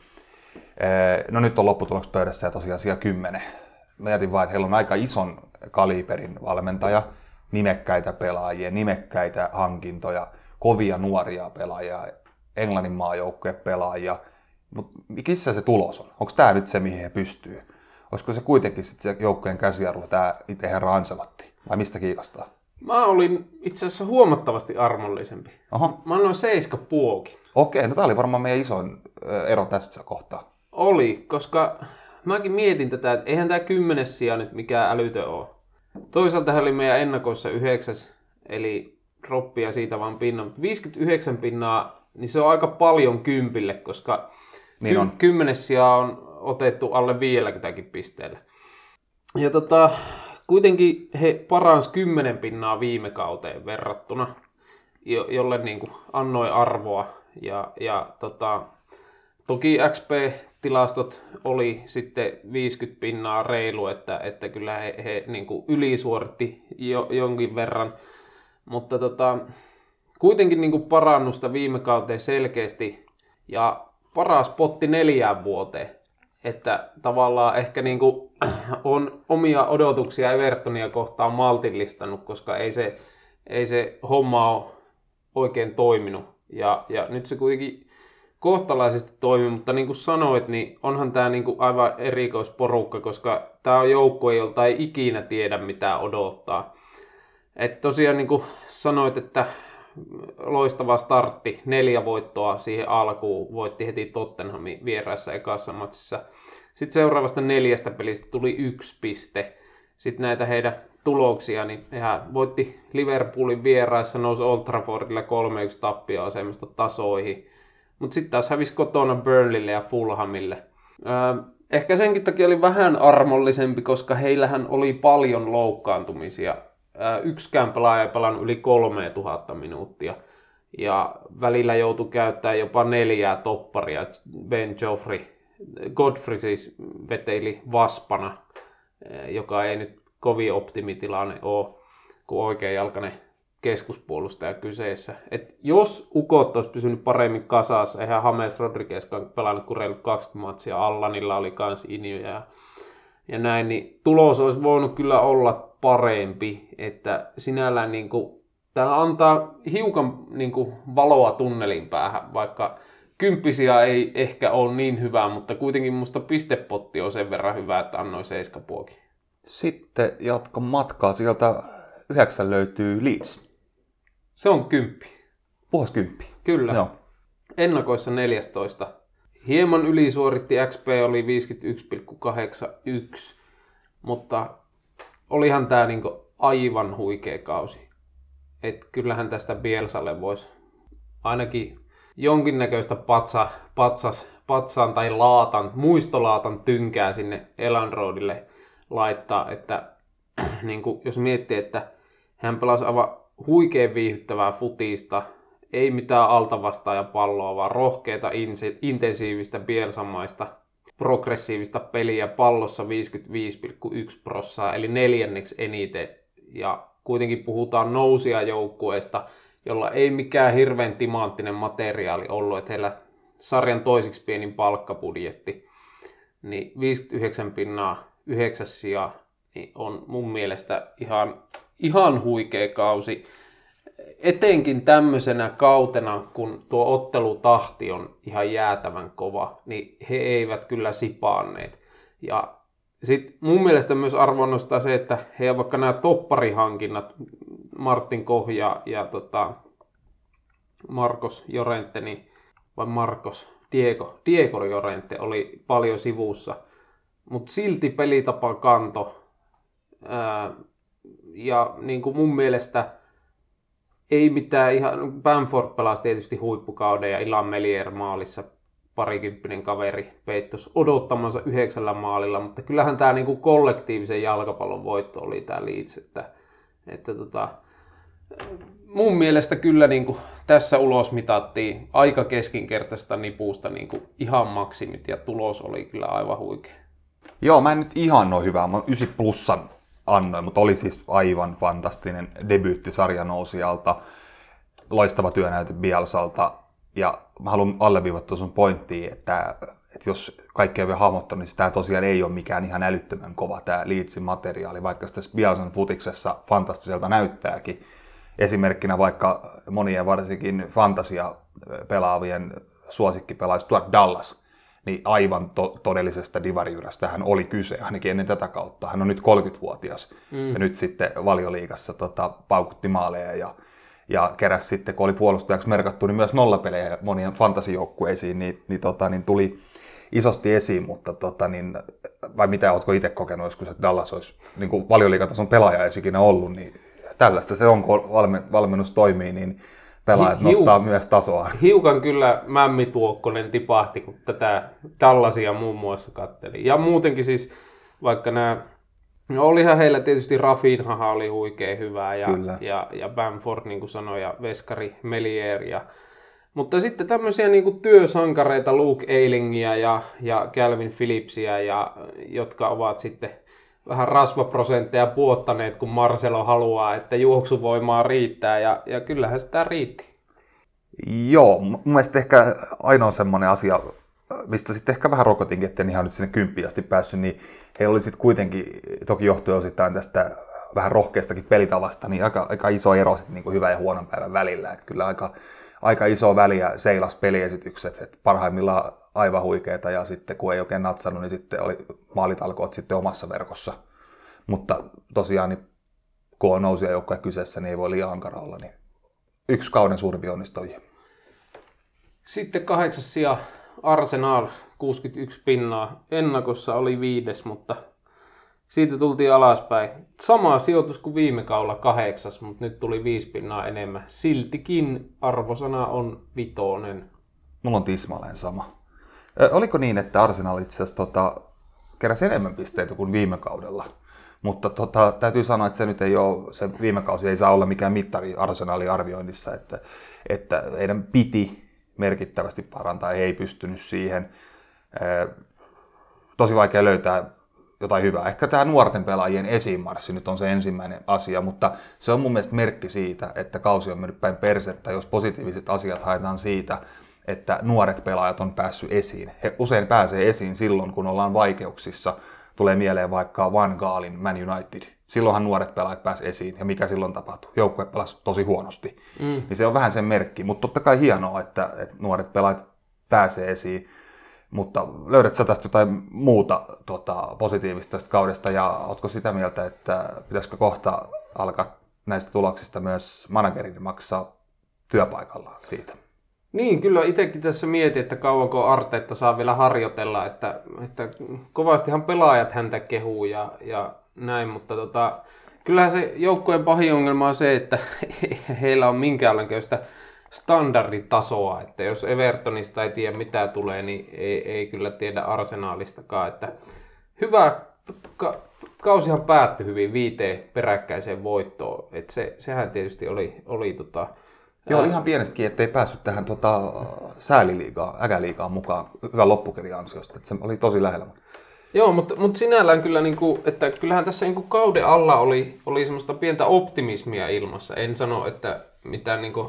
Ee, No nyt on lopputuloks pöydässä ja tosiaan siellä 10. Mä jätin vaan, että heillä on aika ison kaliberin valmentaja, nimekkäitä pelaajia, nimekkäitä hankintoja, kovia nuoria pelaajia, Englannin maajoukkueen pelaajia. Mutta missä se tulos on? Onko tämä nyt se, mihin he pystyy? Olisiko se kuitenkin sit se joukkueen käsiarvo, tämä itse herra Anselotti? Vai mistä kiinnostaa? Mä olin itse asiassa huomattavasti armollisempi. Oho. Mä annoin seiska puokin. Okei, no tää oli varmaan meidän isoin ero tästä kohtaa. Oli, koska mäkin mietin tätä, että eihän tämä kymmenes sija nyt mikään älytö ole. Toisaalta hän oli meidän ennakoissa yhdeksäs, eli roppia siitä vaan pinnan. Mutta 59 pinnaa, niin se on aika paljon kympille, koska Niin on. kymmenes sija on otettu alle 50 pisteellä. Ja tota, kuitenkin he parans 10 pinnaa viime kauteen verrattuna, jo, jolle niin kuin annoi arvoa. Ja, ja tota, toki XP-tilastot oli sitten 50 pinnaa reilu, että, että kyllä he, he niin kuin ylisuoritti jo, jonkin verran. Mutta tota, kuitenkin niin kuin parannusta viime kauteen selkeästi ja paras potti neljään vuoteen. Että tavallaan ehkä niin kuin on omia odotuksia Evertonia kohtaan maltillistanut, koska ei se, ei se homma ole oikein toiminut. Ja, ja nyt se kuitenkin kohtalaisesti toimi, mutta niin kuin sanoit, niin onhan tämä niin kuin aivan erikoisporukka, koska tämä on joukkue, jolta ei ikinä tiedä mitä odottaa. Et tosiaan niin kuin sanoit, että loistava startti, neljä voittoa siihen alkuun, voitti heti Tottenhamin vieraissa ekassa matsissa. Sitten seuraavasta neljästä pelistä tuli yksi piste. Sitten näitä heidän tuloksia, niin hän voitti Liverpoolin vieraissa, nousi Old Traffordille 3-1 tappioasemasta tasoihin. Mutta sitten taas hävisi kotona Burnleylle ja Fulhamille. Öö, ehkä senkin takia oli vähän armollisempi, koska heillähän oli paljon loukkaantumisia. Öö, yksikään pelaaja pelannut yli 3000 minuuttia. Ja välillä joutui käyttämään jopa neljää topparia. Ben Joffrey, Godfrey siis veteili vaspana, joka ei nyt kovin optimitilanne ole, kuin oikeanjalkainen keskuspuolustaja kyseessä. Et jos ukot olisi pysynyt paremmin kasassa, eihän James Rodriguez pelannut kuin reilut 20 matsia, Allanilla oli kans injuja ja, ja näin, niin tulos olisi voinut kyllä olla parempi, että sinällään niin kuin, tämä antaa hiukan niin kuin, valoa tunnelin päähän, vaikka kymppisiä ei ehkä ole niin hyvä, mutta kuitenkin musta pistepotti on sen verran hyvä, että annoin seiskapuokin. Sitten jatko matkaa. Sieltä yhdeksän löytyy Leeds. Se on kymppi. Puhas kymppi. Kyllä. Joo. Ennakoissa 14. Hieman ylisuoritti, XP oli 51,81, mutta olihan tämä niinku aivan huikea kausi. Et kyllähän tästä Bielsalle voisi ainakin jonkinnäköistä patsa, patsas, patsaan tai laatan, muistolaatan tynkää sinne Elan Roadille laittaa, että niin kuin, jos miettii, että hän pelasi aivan huikein viihdyttävää futista, ei mitään altavastaaja palloa, vaan rohkeata, inse- intensiivistä, bielsamaista, progressiivista peliä pallossa 55,1 prossaa, eli neljänneksi eniten. Ja kuitenkin puhutaan nousia joukkueesta, jolla ei mikään hirveän timanttinen materiaali ollut, että heillä sarjan toisiksi pienin palkkabudjetti, niin 59 pinnaa yhdeksäs sija niin on mun mielestä ihan, ihan huikea kausi. Etenkin tämmöisenä kautena, kun tuo ottelutahti on ihan jäätävän kova, niin he eivät kyllä sipaanneet. Ja sitten mun mielestä myös arvo nostaa se, että he vaikka nämä topparihankinnat, Martin Koh ja, tota, Marcos Jorente, niin, vai Marcos, Diego, Diego Jorente oli paljon sivussa, mutta silti pelitapa kanto. Ää, ja niin kuin mun mielestä ei mitään ihan, Bamford pelasi tietysti huippukauden ja Ilan Melier maalissa parikymppinen kaveri peittos odottamansa yhdeksällä maalilla, mutta kyllähän tämä niinku kollektiivisen jalkapallon voitto oli tämä Leeds, että, että tota, mun mielestä kyllä niinku tässä ulos mitattiin aika keskinkertaista nipusta niinku ihan maksimit ja tulos oli kyllä aivan huikea. Joo, mä en nyt ihan ole hyvä. Mä 9 plussan annoin, mutta oli siis aivan fantastinen debyytti sarjanousijalta. Loistava työnäyte Bielsalta. Ja mä haluan alleviivata sun pointtiin, että, että jos kaikkea vielä hahmottanut, niin tämä tosiaan ei ole mikään ihan älyttömän kova tämä Leedsin materiaali, vaikka sitä Bielsan futiksessa fantastiselta näyttääkin. Esimerkkinä vaikka monien varsinkin fantasia pelaavien suosikkipelaaja Stuart Dallas, niin aivan to- todellisesta divariyrästä hän oli kyse, ainakin ennen tätä kautta. Hän on nyt 30-vuotias mm. ja nyt sitten valioliigassa tota, paukutti maaleja ja, ja keräsi sitten, kun oli puolustajaksi merkattu, niin myös nollapelejä monien fantasijoukkueisiin, niin, niin, tota, niin tuli isosti esiin, mutta tota, niin, vai mitä oletko itse kokenut joskus, että Dallas olisi niin kuin valioliigatason pelaaja ei ikinä ollut, niin tällaista se on, kun valmennus toimii, niin pelaajat Hiu, nostaa myös tasoa. Hiukan kyllä Mämmi Tuokkonen tipahti, kun tätä Dallasia muun muassa katteli. Ja muutenkin siis, vaikka nämä No olihan heillä tietysti Rafinha oli huikea hyvä ja, Kyllä. ja, ja Bamford, niin kuin sanoi, ja Veskari Melier. Ja, mutta sitten tämmöisiä niin kuin työsankareita, Luke Eilingia ja, ja Calvin Phillipsia, ja, jotka ovat sitten vähän rasvaprosentteja puottaneet, kun Marcelo haluaa, että juoksuvoimaa riittää, ja, ja kyllähän sitä riitti. Joo, mun mielestä ehkä ainoa semmoinen asia, mistä sitten ehkä vähän rokotinkin, että ihan nyt sinne kymppiin asti päässyt, niin heillä oli sitten kuitenkin, toki johtuen osittain tästä vähän rohkeastakin pelitavasta, niin aika, aika iso ero sitten niin hyvän ja huonon päivän välillä. Että kyllä aika, aika iso väliä seilas peliesitykset, että parhaimmillaan aivan huikeita ja sitten kun ei oikein natsannut, niin sitten oli maalitalkoot sitten omassa verkossa. Mutta tosiaan niin kun on nousia joukkoja kyseessä, niin ei voi liian ankara olla. Niin yksi kauden suurimpi onnistujia. Sitten kahdeksas sija Arsenal 61 pinnaa. Ennakossa oli viides, mutta siitä tultiin alaspäin. Sama sijoitus kuin viime kaudella kahdeksas, mutta nyt tuli viisi pinnaa enemmän. Siltikin arvosana on vitonen. Mulla on tismalleen sama. Oliko niin, että Arsenal itse asiassa tota, keräsi enemmän pisteitä kuin viime kaudella? Mutta tota, täytyy sanoa, että se nyt ei ole, se viime kausi ei saa olla mikään mittari Arsenalin arvioinnissa, että, että heidän piti merkittävästi parantaa, ei pystynyt siihen. Tosi vaikea löytää jotain hyvää. Ehkä tämä nuorten pelaajien esimarssi nyt on se ensimmäinen asia, mutta se on mun mielestä merkki siitä, että kausi on mennyt päin persettä, jos positiiviset asiat haetaan siitä, että nuoret pelaajat on päässyt esiin. He usein pääsee esiin silloin, kun ollaan vaikeuksissa. Tulee mieleen vaikka Van Gaalin Man United. Silloinhan nuoret pelaajat pääsivät esiin, ja mikä silloin tapahtui? Joukkue pelasi tosi huonosti. Mm. Niin se on vähän sen merkki, mutta totta kai hienoa, että, että nuoret pelaajat pääsee esiin. Mutta löydät sä tästä jotain muuta tota, positiivista tästä kaudesta, ja oletko sitä mieltä, että pitäisikö kohta alkaa näistä tuloksista myös managerin maksaa työpaikalla siitä? Niin, kyllä itsekin tässä mietin, että kauanko Arteetta saa vielä harjoitella, että, että kovastihan pelaajat häntä kehuu ja, ja näin, mutta tota, kyllähän se joukkojen pahin ongelma on se, että heillä on minkäänlaista standarditasoa, että jos Evertonista ei tiedä mitä tulee, niin ei, ei kyllä tiedä arsenaalistakaan, että hyvä ka- kausihan päättyi hyvin viiteen peräkkäiseen voittoon, että se, sehän tietysti oli, oli tota, Joo, ihan pienestikin, ettei päässyt tähän tota, sääliliigaan, äkäliigaan mukaan hyvän loppukirjan ansiosta. Että se oli tosi lähellä. Joo, mutta, mutta sinällään kyllä, niin kuin, että kyllähän tässä niin kuin kauden alla oli, oli semmoista pientä optimismia ilmassa. En sano, että mitään niin kuin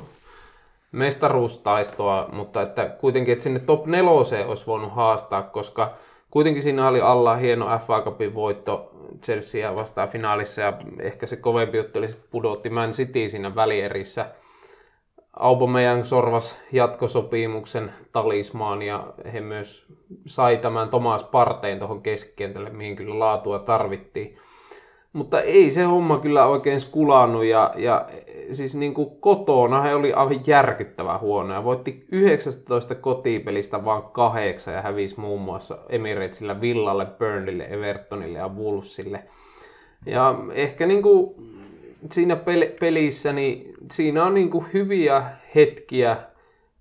mestaruustaistoa, mutta että kuitenkin, että sinne top neloseen olisi voinut haastaa, koska kuitenkin siinä oli alla hieno FA Cupin voitto Chelsea vastaan finaalissa ja ehkä se kovempi juttu oli, että pudotti Man City siinä välierissä – Aubameyang sorvas jatkosopimuksen talismaan ja he myös sai tämän Tomas Parteen tuohon keskikentälle, mihin kyllä laatua tarvittiin. Mutta ei se homma kyllä oikein skulannut ja, ja siis niin kuin kotona he oli aivan järkyttävä huono ja voitti 19 kotipelistä vain kahdeksan ja hävisi muun muassa Emiratesillä Villalle, Burnleylle, Evertonille ja Wolvesille. Ja ehkä niin kuin siinä pel- pelissä, niin siinä on niin kuin hyviä hetkiä,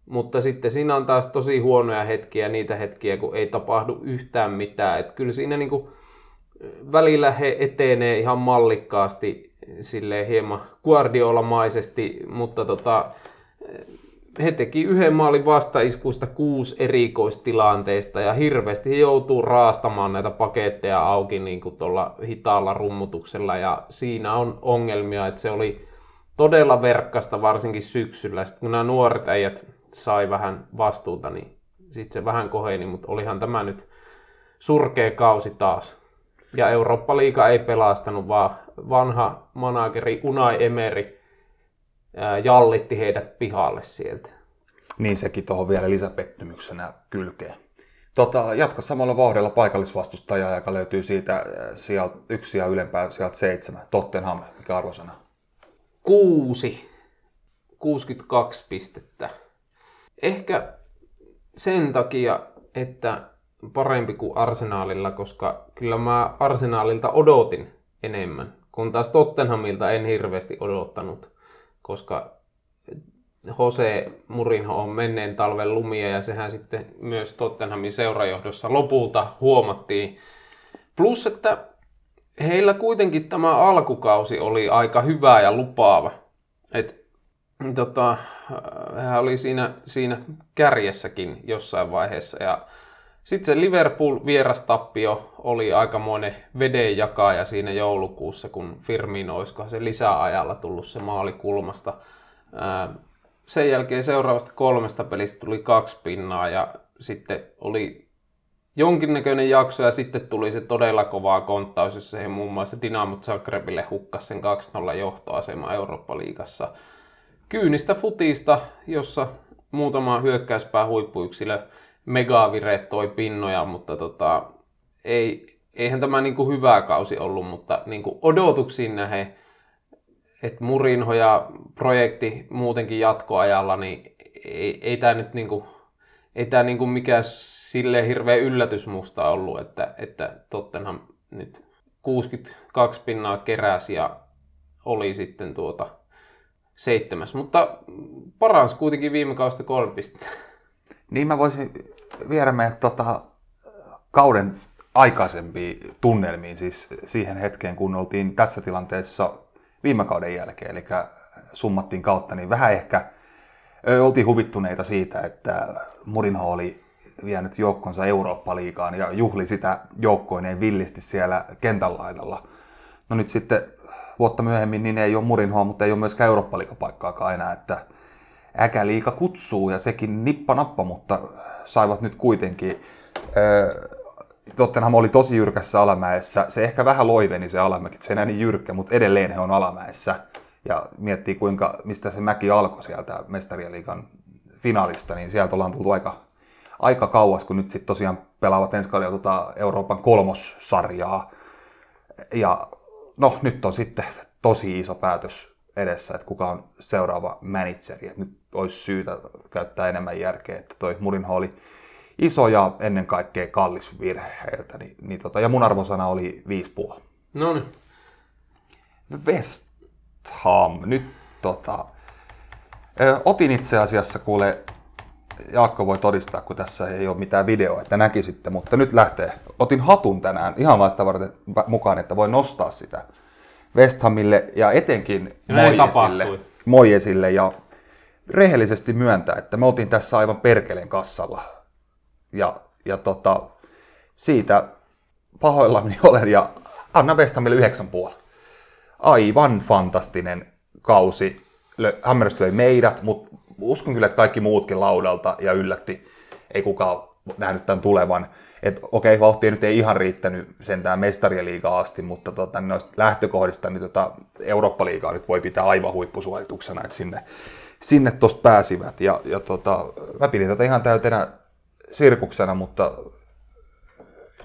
mutta sitten siinä on taas tosi huonoja hetkiä, niitä hetkiä, kun ei tapahdu yhtään mitään. Et kyllä siinä niin kuin välillä he etenee ihan mallikkaasti sille hieman Guardiola-maisesti, mutta tota, he teki yhden maalin vastaiskuista kuusi erikoistilanteista ja hirveästi he joutuu raastamaan näitä paketteja auki niin kuin tuolla hitaalla rummutuksella ja siinä on ongelmia, että se oli todella verkkasta varsinkin syksyllä. Sitten kun nämä nuoret äijät sai vähän vastuuta, niin sitten se vähän koheni, mutta olihan tämä nyt surkea kausi taas. Ja Eurooppa-liiga ei pelastanut, vaan vanha manageri Unai Emeri jallitti heidät pihalle sieltä. Niin sekin tuohon vielä lisäpettymyksenä kylkeen. Tota, jatka samalla vauhdilla paikallisvastustajaa, joka löytyy siitä sieltä yksi ja ylempää sieltä seitsemän. Tottenham, mikä arvosana? Kuusi. 62 pistettä. Ehkä sen takia, että parempi kuin Arsenaalilla, koska kyllä mä Arsenaalilta odotin enemmän, kun taas Tottenhamilta en hirveästi odottanut, koska Jose Murinho on menneen talven lumia ja sehän sitten myös Tottenhamin seurajohdossa lopulta huomattiin. Plus, että heillä kuitenkin tämä alkukausi oli aika hyvä ja lupaava. Et, tota, hän oli siinä, siinä kärjessäkin jossain vaiheessa ja sitten se Liverpool vierastappio oli aikamoinen vedenjakaja siinä joulukuussa, kun Firmino olisikohan se lisäajalla tullut se maali kulmasta. Sen jälkeen seuraavasta kolmesta pelistä tuli kaksi pinnaa ja sitten oli jonkinnäköinen jakso ja sitten tuli se todella kovaa konttaus, jossa he muun muassa Dynamo Zagrebille hukkasi sen 2-0 johtoasema Eurooppa-liigassa. Kyynistä futista, jossa muutama hyökkäyspää huippuyksilö megavire toi pinnoja, mutta tota, ei, eihän tämä niin kuin hyvä kausi ollut, mutta niin kuin odotuksiin nähe, että Murinho ja projekti muutenkin jatkoajalla, niin ei, ei tämä nyt niin kuin, ei tämä niin kuin mikään sille hirveä yllätys musta ollut, että, että Tottenham nyt 62 pinnaa keräsi ja oli sitten tuota seitsemäs, mutta paransi kuitenkin viime kaudesta kolme pistettä. Niin mä voisin viedä meidät tota, kauden aikaisempiin tunnelmiin, siis siihen hetkeen, kun oltiin tässä tilanteessa viime kauden jälkeen, eli summattiin kautta, niin vähän ehkä ö, oltiin huvittuneita siitä, että Murinho oli vienyt joukkonsa Eurooppa-liigaan ja juhli sitä joukkoineen villisti siellä kentän laidalla. No nyt sitten vuotta myöhemmin niin ei ole Murinhoa, mutta ei ole myöskään Eurooppa-liigapaikkaakaan enää, että äkäliika kutsuu ja sekin nippa nappa, mutta saivat nyt kuitenkin. Tottenham oli tosi jyrkässä alamäessä. Se ehkä vähän loiveni se alamäki, se enää niin jyrkkä, mutta edelleen he on alamäessä. Ja miettii, kuinka, mistä se mäki alkoi sieltä Mestarien finaalista, niin sieltä ollaan tullut aika, aika kauas, kun nyt sitten tosiaan pelaavat ensi kaudella tota Euroopan kolmossarjaa. Ja no, nyt on sitten tosi iso päätös edessä, että kuka on seuraava manageri. Että nyt olisi syytä käyttää enemmän järkeä, että toi Murinho oli iso ja ennen kaikkea kallis virhe heiltä. Niin, niin tota, ja mun arvosana oli 5,5. No niin. West Ham. Nyt tota, otin itse asiassa kuule, Jaakko voi todistaa, kun tässä ei ole mitään videoa, että näkisitte, mutta nyt lähtee. Otin hatun tänään ihan vasta varten mukaan, että voi nostaa sitä West Hamille ja etenkin Moyesille, Moyesille ja rehellisesti myöntää, että me oltiin tässä aivan perkeleen kassalla. Ja, ja tota, siitä pahoillani olen ja anna West Hamille 9,5. Aivan fantastinen kausi. Hammers löi meidät, mutta uskon kyllä, että kaikki muutkin laudalta ja yllätti. Ei kukaan nähnyt tämän tulevan. Et okei, vauhti nyt ei ihan riittänyt sentään mestarien liigaa asti, mutta tota, noista lähtökohdista niin tota, Eurooppa-liigaa nyt voi pitää aivan huippusuorituksena, että sinne, sinne tosta pääsivät. Ja, ja tota, mä pidin tätä ihan täytenä sirkuksena, mutta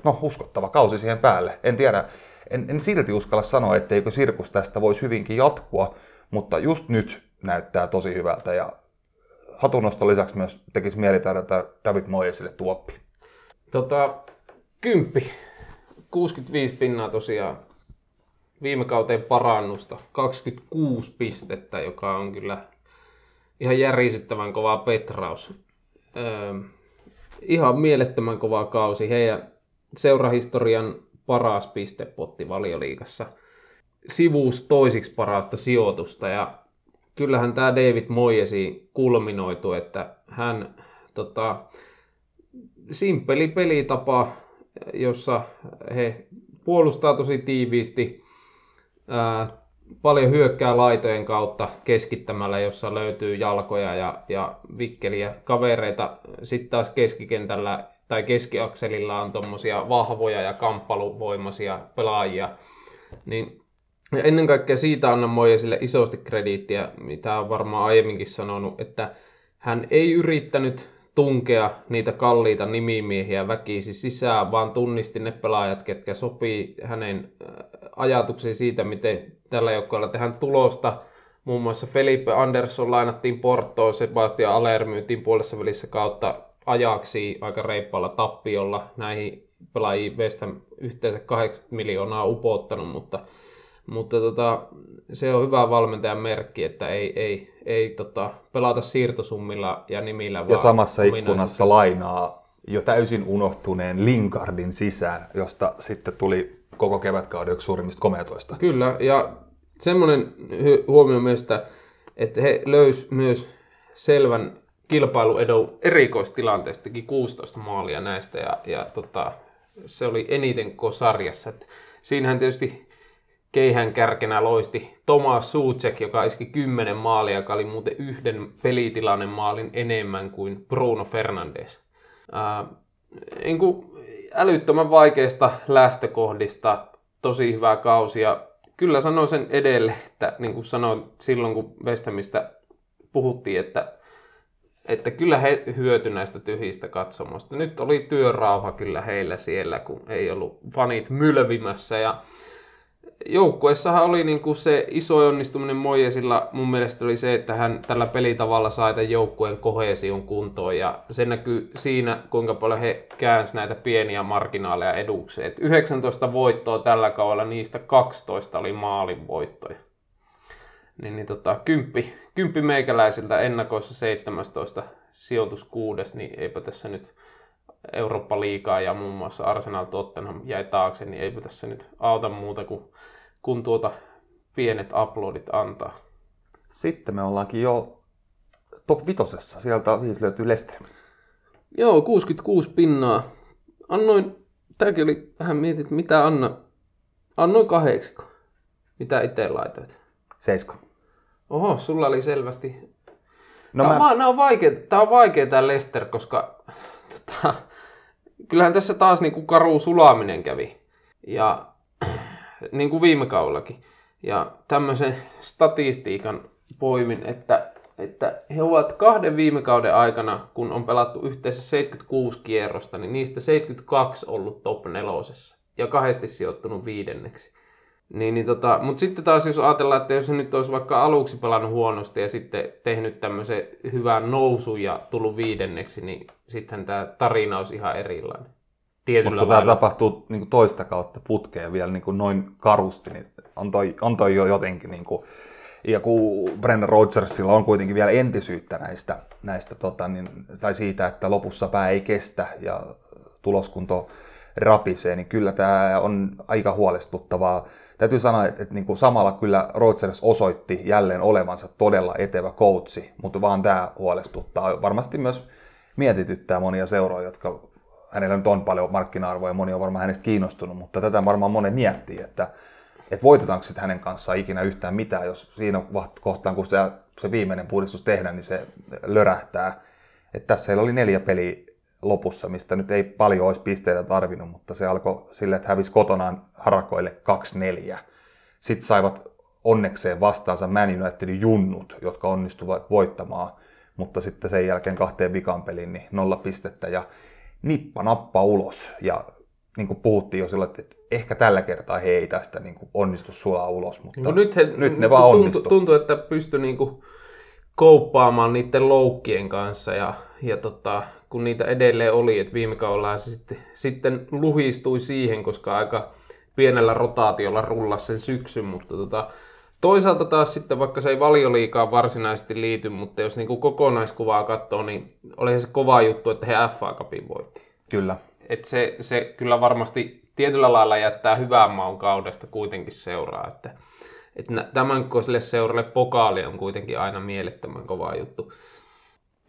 no, uskottava kausi siihen päälle. En tiedä, en, en silti uskalla sanoa, etteikö sirkus tästä voisi hyvinkin jatkua, mutta just nyt näyttää tosi hyvältä ja hatunnosto lisäksi myös tekisi mieli tarjota David Moyesille tuoppi. Tota, kymppi. 65 pinnaa tosiaan. Viime kauteen parannusta. 26 pistettä, joka on kyllä ihan järisyttävän kova petraus. Öö, ihan mielettömän kova kausi. Heidän seurahistorian paras pistepotti valioliigassa. Sivuus toisiksi parasta sijoitusta ja kyllähän tämä David Moyesi kulminoitu, että hän tota, simppeli pelitapa, jossa he puolustaa tosi tiiviisti, ää, paljon hyökkää laitojen kautta keskittämällä, jossa löytyy jalkoja ja, ja vikkeliä kavereita. Sitten taas keskikentällä tai keskiakselilla on tuommoisia vahvoja ja kamppaluvoimaisia pelaajia. Niin ja ennen kaikkea siitä annan Moiselle isosti krediittiä, mitä on varmaan aiemminkin sanonut, että hän ei yrittänyt tunkea niitä kalliita nimimiehiä väkisi sisään, vaan tunnisti ne pelaajat, ketkä sopii hänen äh, ajatuksiin siitä, miten tällä joukkueella tehdään tulosta. Muun muassa Felipe Andersson lainattiin Portoon, Sebastian Aller myytiin puolessa välissä kautta ajaksi aika reippaalla tappiolla. Näihin pelaajiin West yhteensä 80 miljoonaa upottanut, mutta, mutta tota, se on hyvä valmentajan merkki, että ei, ei, ei tota, pelata siirtosummilla ja nimillä. Ja vaan samassa ikkunassa lainaa jo täysin unohtuneen Linkardin sisään, josta sitten tuli koko kevätkauden yksi suurimmista komeatoista. Kyllä, ja semmoinen huomio myös, että, että he löys myös selvän kilpailuedun erikoistilanteesta, teki 16 maalia näistä, ja, ja tota, se oli eniten koko sarjassa. Et siinähän tietysti keihään kärkenä loisti Tomas Sucek, joka iski 10 maalia, joka oli muuten yhden pelitilanne maalin enemmän kuin Bruno Fernandes. Ää, niin kuin älyttömän vaikeista lähtökohdista, tosi hyvä kausi ja kyllä sanoin sen edelle, että niin kuin sanoin silloin kun West Hamista puhuttiin, että, että kyllä he hyöty näistä tyhjistä katsomosta. Nyt oli työrauha kyllä heillä siellä, kun ei ollut fanit mylvimässä ja joukkueessahan oli niin kuin se iso onnistuminen Mojesilla mun mielestä oli se, että hän tällä pelitavalla sai tämän joukkueen kohesion kuntoon ja se näkyy siinä, kuinka paljon he käänsi näitä pieniä marginaaleja edukseen. Et 19 voittoa tällä kaudella, niistä 12 oli maalin voittoja. Niin, niin tota, kymppi, kymppi meikäläisiltä ennakoissa 17 sijoitus kuudes, niin eipä tässä nyt Eurooppa-liigaa ja muun muassa Arsenal Tottenham jäi taakse, niin eipä tässä nyt auta muuta kuin kun tuota pienet uploadit antaa. Sitten me ollaankin jo top vitosessa. Sieltä viisi löytyy Leicester. Joo, 66 pinnaa. Annoin, tämäkin oli vähän mietit, mitä Anna, annoin kahdeksikko. Mitä itse laitoit? Seiska. Oho, sulla oli selvästi... No Tää, mä, on, mä... on vaikea, tää on vaikea tää Lester, koska tota, kyllähän tässä taas niinku karu sulaminen kävi. Ja niin kuin viime kaudellakin. Ja tämmöisen statistiikan poimin, että, että he ovat kahden viime kauden aikana, kun on pelattu yhteensä 76 kierrosta, niin niistä 72 ollut top nelosessa ja kahdesti sijoittunut viidenneksi. Niin, niin tota, mutta sitten taas jos ajatellaan, että jos se nyt olisi vaikka aluksi pelannut huonosti ja sitten tehnyt tämmöisen hyvän nousun ja tullut viidenneksi, niin sittenhän tämä tarina olisi ihan erilainen. Tietyllä mutta kun tämä tapahtuu niin kuin toista kautta putkeen vielä niin kuin noin karusti, niin on toi, on toi jo jotenkin... Niin kuin, ja kun Brendan Rodgersilla on kuitenkin vielä entisyyttä näistä, näistä tota, niin, tai siitä, että lopussa pää ei kestä ja tuloskunto rapisee, niin kyllä tämä on aika huolestuttavaa. Täytyy sanoa, että, että niin kuin samalla kyllä Rodgers osoitti jälleen olevansa todella etevä coachi, mutta vaan tämä huolestuttaa. Varmasti myös mietityttää monia seuroja, jotka hänellä nyt on paljon markkina-arvoa ja moni on varmaan hänestä kiinnostunut, mutta tätä varmaan monen miettii, että, että voitetaanko sitten hänen kanssaan ikinä yhtään mitään, jos siinä kohtaan, kun se, se viimeinen puhdistus tehdään, niin se lörähtää. Että tässä heillä oli neljä peliä lopussa, mistä nyt ei paljon olisi pisteitä tarvinnut, mutta se alkoi sille, että hävisi kotonaan harakoille 2-4. Sitten saivat onnekseen vastaansa Man Unitedin junnut, jotka onnistuvat voittamaan, mutta sitten sen jälkeen kahteen vikan peliin niin nolla pistettä ja nippa nappa ulos. Ja niin kuin puhuttiin jo silloin, että ehkä tällä kertaa he ei tästä niin kuin onnistu sulaa ulos, mutta No nyt, he, nyt ne vaan tuntuu, onnistu. tuntuu, että pystyi niinku kouppaamaan niiden loukkien kanssa ja, ja tota, kun niitä edelleen oli, että viime kaudella se sitten, sitten luhistui siihen, koska aika pienellä rotaatiolla rullasi sen syksyn, mutta tota, toisaalta taas sitten, vaikka se ei valioliikaa varsinaisesti liity, mutta jos niinku kokonaiskuvaa katsoo, niin oli se kova juttu, että he FA Cupin voitti. Kyllä. Et se, se kyllä varmasti tietyllä lailla jättää hyvän maun kaudesta kuitenkin seuraa. Että, et nä- tämän kokoiselle seuralle pokaali on kuitenkin aina mielettömän kova juttu.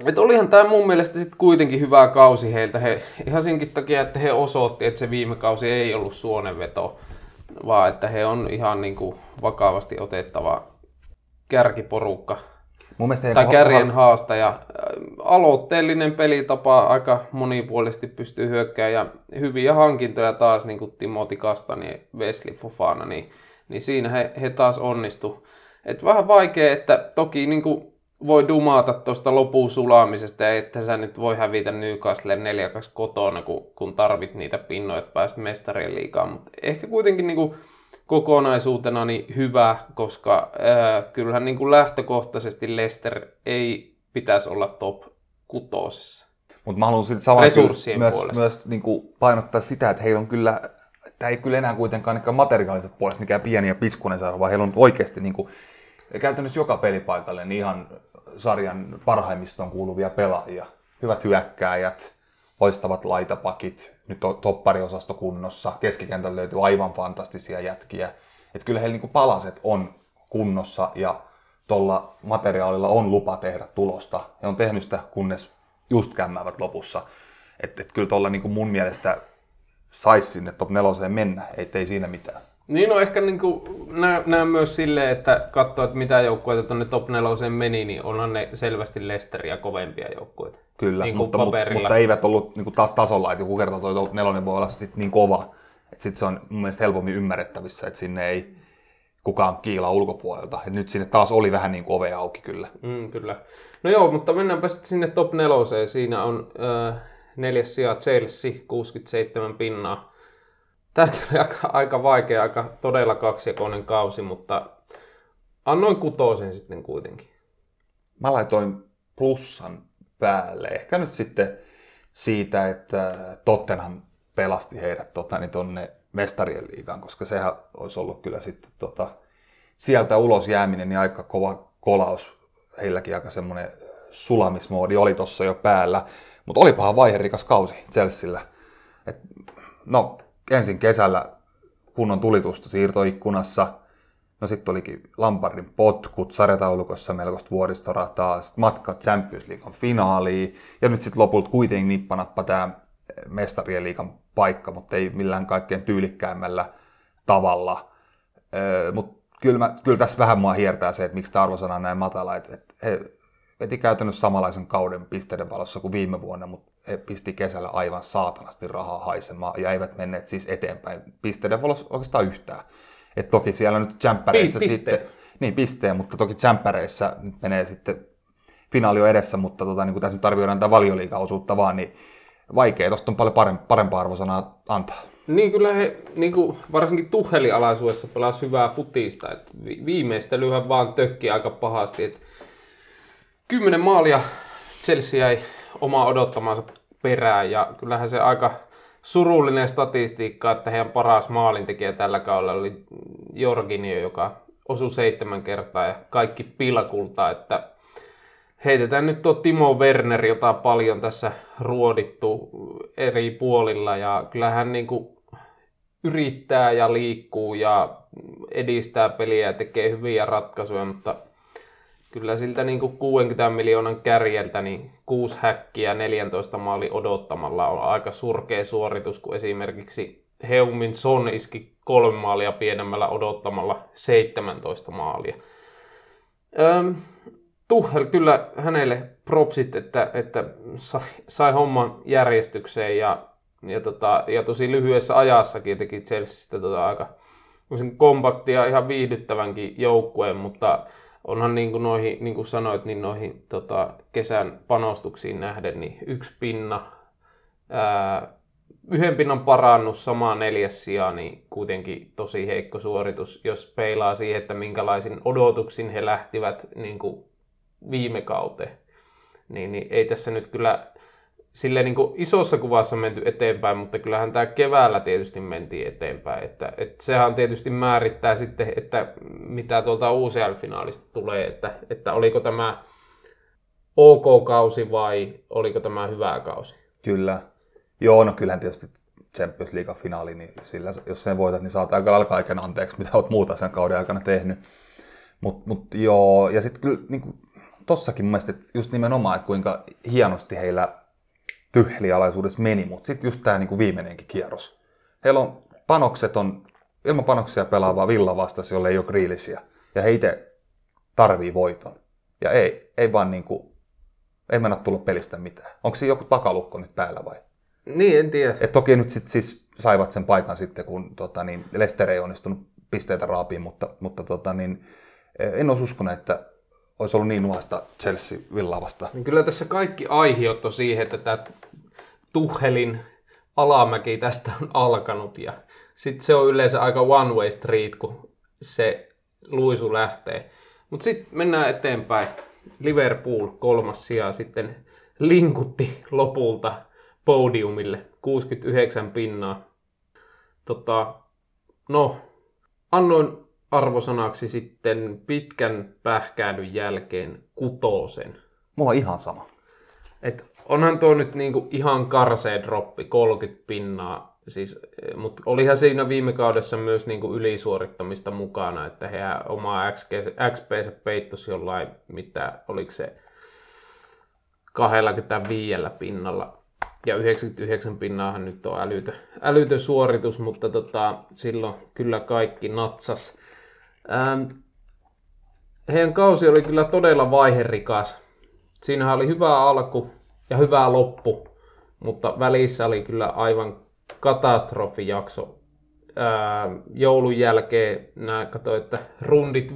Et olihan tämä mun mielestä sitten kuitenkin hyvä kausi heiltä. He, ihan senkin takia, että he osoitti, että se viime kausi ei ollut suonenveto, vaan että he on ihan niinku vakavasti otettava kärkiporukka Mun mielestä tai kärjen haastaja. Äh, Aloitteellinen pelitapa, aika monipuolisesti pystyy hyökkäämään ja hyviä hankintoja taas, niin kuin Timothy Kastani ja Wesley Fofana, niin, niin siinä he, he taas onnistu. Et vähän vaikea, että toki niin kuin voi dumata tuosta lopun sulaamisesta, että sä nyt voi hävitä Newcastle 4-2 kotona, kun, kun tarvit niitä pinnoja, että pääset mestarien liigaan. Mutta ehkä kuitenkin niin kuin kokonaisuutena niin hyvä, koska ää, kyllähän niin kuin lähtökohtaisesti Leicester ei pitäisi olla top kutosessa. Mutta mä haluan silti samalla myös, puolesta. myös niin kuin painottaa sitä, että heillä on kyllä, tämä ei kyllä enää kuitenkaan materiaalisen puolesta mikään pieni ja piskunen saada, vaan heillä on oikeasti niin kuin, käytännössä joka pelipaikalle niin ihan sarjan parhaimmistoon kuuluvia pelaajia. Hyvät hyökkääjät, loistavat laitapakit, nyt on toppariosasto kunnossa, keskikentältä löytyy aivan fantastisia jätkiä. Että kyllä heillä niin kuin palaset on kunnossa ja tuolla materiaalilla on lupa tehdä tulosta. Ja on tehnyt sitä, kunnes just kämmäävät lopussa. Että et kyllä tuolla niin mun mielestä saisi sinne top neloseen mennä, ettei siinä mitään. Niin no ehkä niin näen, näen myös silleen, että katsoo, että mitä joukkueita tuonne top 4 meni, niin onhan ne selvästi Lesteria kovempia joukkueita. Kyllä, Niin mutta, mutta, mutta, eivät ollut niin kuin taas tasolla, että joku kertoo, että toi nelonen voi olla sit niin kova, että sitten se on mun mielestä helpommin ymmärrettävissä, että sinne ei kukaan kiila ulkopuolelta. Et nyt sinne taas oli vähän niin kuin ove auki kyllä. Mm, kyllä. No joo, mutta mennäänpä sitten sinne top neloseen. Siinä on äh, neljäs sija Chelsea, 67 pinnaa. Tämä oli aika, aika vaikea, aika todella kaksijakoinen kausi, mutta annoin kutosen sitten kuitenkin. Mä laitoin plussan päälle. Ehkä nyt sitten siitä, että Tottenham pelasti heidät tota, niin tonne mestarien liigaan, koska sehän olisi ollut kyllä sitten tota, sieltä ulos jääminen niin aika kova kolaus. Heilläkin aika semmoinen sulamismoodi oli tuossa jo päällä, mutta olipahan vaiherikas kausi Chelsealla. Et, no, ensin kesällä kunnon tulitusta siirtoikkunassa, No sitten olikin Lampardin potkut, sarjataulukossa melkoista vuoristorataa, sit matka Champions Leaguean finaaliin, ja nyt sitten lopulta kuitenkin nippanappa tämä mestarien liigan paikka, mutta ei millään kaikkein tyylikkäämmällä tavalla. Öö, mutta kyllä, kyllä tässä vähän mua hiertää se, että miksi tämä arvosana on näin matala. Et he veti käytännössä samanlaisen kauden pisteiden valossa kuin viime vuonna, mutta he pisti kesällä aivan saatanasti rahaa haisemaan ja eivät menneet siis eteenpäin pisteiden valossa oikeastaan yhtään. Et toki siellä nyt jämppäreissä Pi- sitten... Niin, pisteen, mutta toki jämppäreissä nyt menee sitten finaali on edessä, mutta tota, niin kuin tässä nyt arvioidaan tätä valioliigaosuutta vaan, niin vaikea, tuosta on paljon parem- parempaa arvosanaa antaa. Niin kyllä he niin kuin varsinkin Tuhelin alaisuudessa pelasi hyvää futista. Et vi- viimeistelyhän vaan tökki aika pahasti. Et kymmenen maalia Chelsea jäi omaa odottamansa perään ja kyllähän se aika surullinen statistiikka, että heidän paras maalintekijä tällä kaudella oli Jorginio, joka osui seitsemän kertaa ja kaikki pilkulta, että heitetään nyt tuo Timo Werner, jota on paljon tässä ruodittu eri puolilla ja kyllähän niin kuin yrittää ja liikkuu ja edistää peliä ja tekee hyviä ratkaisuja, mutta kyllä siltä niin kuin 60 miljoonan kärjeltä niin 6 häkkiä 14 maali odottamalla on aika surkea suoritus, kun esimerkiksi Heumin Son iski kolme maalia pienemmällä odottamalla 17 maalia. Öm, Tuhel kyllä hänelle propsit, että, että sai, sai homman järjestykseen ja, ja, tota, ja tosi lyhyessä ajassakin teki Chelseastä tota aika kompaktia ihan viihdyttävänkin joukkueen, mutta onhan niin kuin, noihin, niin kuin sanoit, niin noihin tota, kesän panostuksiin nähden, niin yksi pinna, ää, yhden pinnan parannus, sama neljäs sija, niin kuitenkin tosi heikko suoritus, jos peilaa siihen, että minkälaisin odotuksin he lähtivät niin kuin viime kauteen. Niin, niin ei tässä nyt kyllä silleen niin kuin isossa kuvassa menty eteenpäin, mutta kyllähän tämä keväällä tietysti mentiin eteenpäin. Että, että sehän tietysti määrittää sitten, että mitä tuolta UCL-finaalista tulee, että, että oliko tämä OK-kausi vai oliko tämä hyvä kausi. Kyllä. Joo, no kyllähän tietysti Champions League-finaali, niin sillä, jos sen voitat, niin saat aika kaiken anteeksi, mitä olet muuta sen kauden aikana tehnyt. Mutta mut, joo, ja sitten kyllä niin kuin, tossakin mun mielestä, että just nimenomaan, että kuinka hienosti heillä tyhlialaisuudessa meni, mutta sitten just tämä niin viimeinenkin kierros. Heillä on panokset on, ilman panoksia pelaavaa Villa vastas, jolle ei ole grillisiä. Ja he itse tarvii voiton. Ja ei, ei vaan niin kuin, ei mennä tulla pelistä mitään. Onko siinä joku takalukko nyt päällä vai? Niin, en tiedä. Et toki nyt sit siis saivat sen paikan sitten, kun tota, niin Lester ei onnistunut pisteitä raapiin, mutta, mutta tota, niin, en olisi uskonut, että olisi ollut niin nuosta Chelsea Villaa vastaan. Niin kyllä tässä kaikki aihiot on siihen, että tämä Tuhelin alamäki tästä on alkanut ja sitten se on yleensä aika one way street, kun se luisu lähtee. Mutta sitten mennään eteenpäin. Liverpool kolmas sija sitten linkutti lopulta podiumille 69 pinnaa. Tota, no, annoin arvosanaksi sitten pitkän pähkäilyn jälkeen kutosen. Mulla on ihan sama. Et onhan tuo nyt niinku ihan karsee droppi, 30 pinnaa. Siis, mutta olihan siinä viime kaudessa myös niinku ylisuorittamista mukana, että he omaa XP, XP peittos jollain, mitä oliko se 25 pinnalla. Ja 99 pinnaahan nyt on älytö, älytö suoritus, mutta tota, silloin kyllä kaikki natsas. Ähm, heidän kausi oli kyllä todella vaiherikas. Siinähän oli hyvä alku ja hyvä loppu, mutta välissä oli kyllä aivan katastrofijakso. Ää, joulun jälkeen nämä katsoin, että rundit 15-25,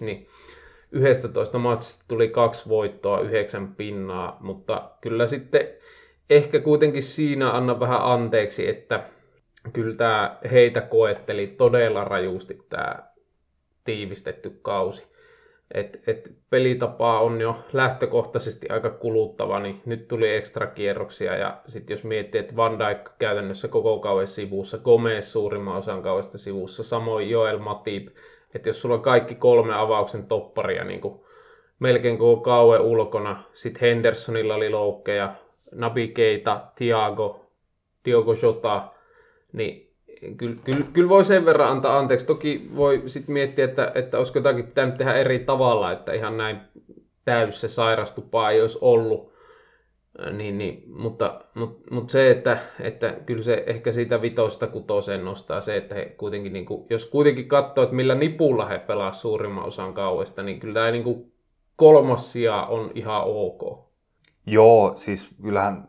niin 11 matsista tuli kaksi voittoa, yhdeksän pinnaa, mutta kyllä sitten ehkä kuitenkin siinä anna vähän anteeksi, että kyllä tämä heitä koetteli todella rajusti tämä tiivistetty kausi. Et, et pelitapa on jo lähtökohtaisesti aika kuluttava, niin nyt tuli ekstra kierroksia ja sitten jos miettii, että Van Dijk käytännössä koko kauan sivussa, Gomez suurimman osan kauesta sivussa, samoin Joel Matip, että jos sulla on kaikki kolme avauksen topparia niin kuin melkein koko kauan ulkona, sitten Hendersonilla oli loukkeja, Nabi Keita, Thiago, Diogo Jota, niin kyllä, kyllä, kyllä voi sen verran antaa anteeksi. Toki voi sitten miettiä, että, että olisiko jotakin pitänyt tehdä eri tavalla, että ihan näin täys se sairastupa ei olisi ollut. Niin, niin, mutta, mutta, mutta, se, että, että kyllä se ehkä siitä vitosta kutoseen nostaa se, että he kuitenkin, niin kuin, jos kuitenkin katsoo, että millä nipulla he pelaa suurimman osan kauesta, niin kyllä tämä niin kuin kolmas sija on ihan ok. Joo, siis kyllähän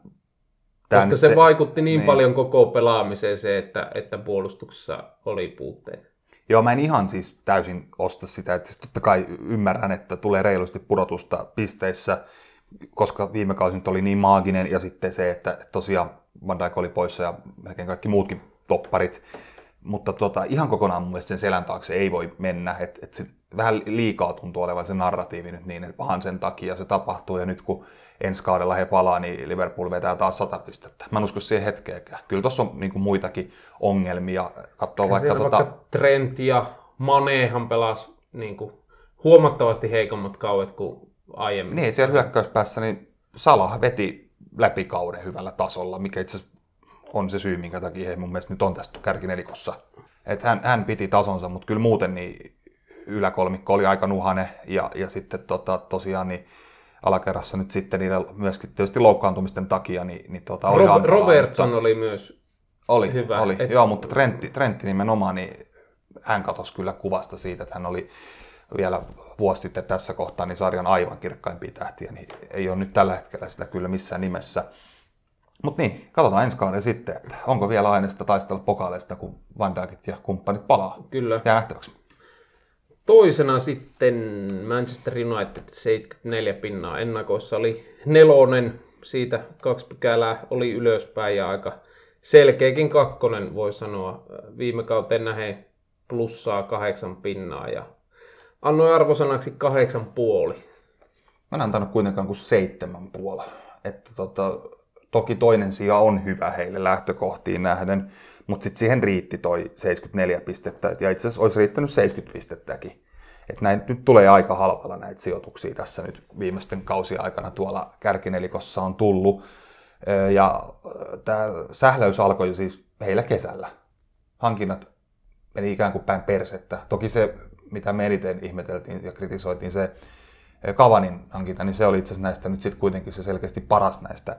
Koska se, se vaikutti niin, niin paljon koko pelaamiseen se, että, että puolustuksessa oli puutteita. Joo, mä en ihan siis täysin osta sitä, että siis totta kai ymmärrän, että tulee reilusti pudotusta pisteissä, koska viime kausi nyt oli niin maaginen, ja sitten se, että tosiaan Van Dijk oli poissa ja melkein kaikki muutkin topparit, mutta tota, ihan kokonaan mun mielestä sen selän taakse ei voi mennä, että et sit vähän liikaa tuntuu olevan se narratiivi nyt niin, että vaan sen takia se tapahtuu, ja nyt kun ensi kaudella he palaa, niin Liverpool vetää taas 100 pistettä. Mä en usko siihen hetkeäkään. Kyllä tuossa on niin kuin muitakin ongelmia. Katsoo vaikka, tuota... vaikka Trent ja Manehan pelasi niin kuin huomattavasti heikommat kauet kuin aiemmin. Niin, siellä hyökkäyspäässä niin Salah veti läpi kauden hyvällä tasolla, mikä itse on se syy, minkä takia he mun mielestä nyt on tästä kärkinelikossa. Et hän, hän piti tasonsa, mutta kyllä muuten niin yläkolmikko oli aika nuhane ja, ja sitten tota, tosiaan niin alakerrassa nyt sitten niiden myöskin tietysti loukkaantumisten takia, niin, niin tota, oli Rob- Robertson mutta, oli myös oli, hyvä. Oli, et... joo, mutta Trentti, Trentti nimenomaan, niin hän katosi kyllä kuvasta siitä, että hän oli vielä vuosi sitten tässä kohtaa niin sarjan aivan kirkkaimpia tähtiä, niin ei ole nyt tällä hetkellä sitä kyllä missään nimessä. Mutta niin, katsotaan ensi kauden sitten, että onko vielä aineesta taistella pokaaleista, kun Van Dijkit ja kumppanit palaa. Kyllä. Jää nähtäväksi. Toisena sitten Manchester United 74 pinnaa ennakoissa oli nelonen, siitä kaksi pykälää oli ylöspäin ja aika selkeäkin kakkonen voi sanoa. Viime kauteen nähe plussaa kahdeksan pinnaa ja annoin arvosanaksi kahdeksan puoli. Mä en antanut kuitenkaan kuin seitsemän puolella. Että tota, toki toinen sija on hyvä heille lähtökohtiin nähden, mutta sitten siihen riitti toi 74 pistettä, ja itse asiassa olisi riittänyt 70 pistettäkin. Et näin, nyt tulee aika halvalla näitä sijoituksia tässä nyt viimeisten kausien aikana tuolla kärkinelikossa on tullut. Ja tämä sähläys alkoi jo siis heillä kesällä. Hankinnat meni ikään kuin päin persettä. Toki se, mitä me eniten ihmeteltiin ja kritisoitiin, se Kavanin hankinta, niin se oli itse asiassa näistä nyt sitten kuitenkin se selkeästi paras näistä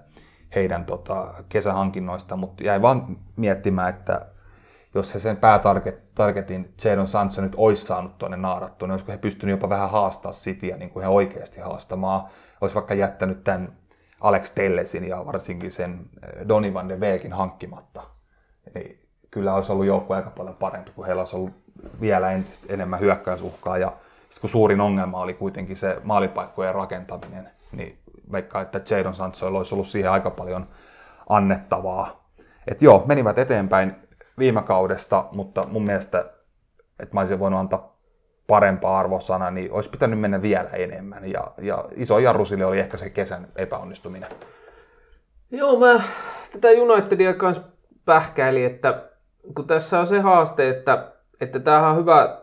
heidän tota, kesähankinnoista, mutta jäi vaan miettimään, että jos he sen päätargetin Jadon Sancho nyt olisi saanut tuonne naarattua, niin olisiko he pystynyt jopa vähän haastaa Cityä niin kuin he oikeasti haastamaan. Olisi vaikka jättänyt tämän Alex Tellesin ja varsinkin sen eh, Donny van de Beekin hankkimatta. Eli kyllä olisi ollut joukkue aika paljon parempi, kun heillä olisi ollut vielä entistä enemmän hyökkäysuhkaa ja kun suurin ongelma oli kuitenkin se maalipaikkojen rakentaminen, niin veikkaa, että Jadon Sanchoilla olisi ollut siihen aika paljon annettavaa. Et joo, menivät eteenpäin viime kaudesta, mutta mun mielestä, että mä olisin voinut antaa parempaa arvosana, niin olisi pitänyt mennä vielä enemmän. Ja, ja iso jarru sille oli ehkä se kesän epäonnistuminen. Joo, mä tätä Unitedia kanssa pähkäili, että kun tässä on se haaste, että, että tämähän on hyvä,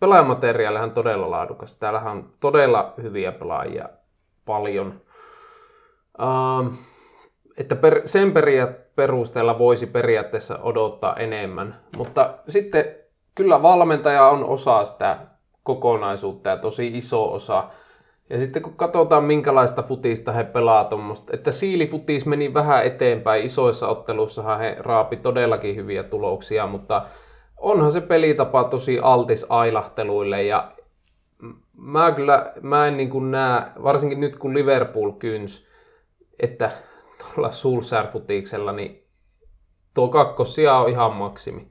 pelaajamateriaalihan on todella laadukas. Täällähän on todella hyviä pelaajia paljon. Uh, että per, sen periaat, perusteella voisi periaatteessa odottaa enemmän, mutta sitten kyllä valmentaja on osa sitä kokonaisuutta ja tosi iso osa. Ja sitten kun katsotaan minkälaista futista he pelaa tuommoista, että siilifutis meni vähän eteenpäin, isoissa otteluissa he raapi todellakin hyviä tuloksia, mutta onhan se pelitapa tosi altis ailahteluille. Ja mä kyllä, mä en niin kuin näe, varsinkin nyt kun Liverpool kyns, että tuolla Sulsär-futiksella, niin tuo kakkosia on ihan maksimi.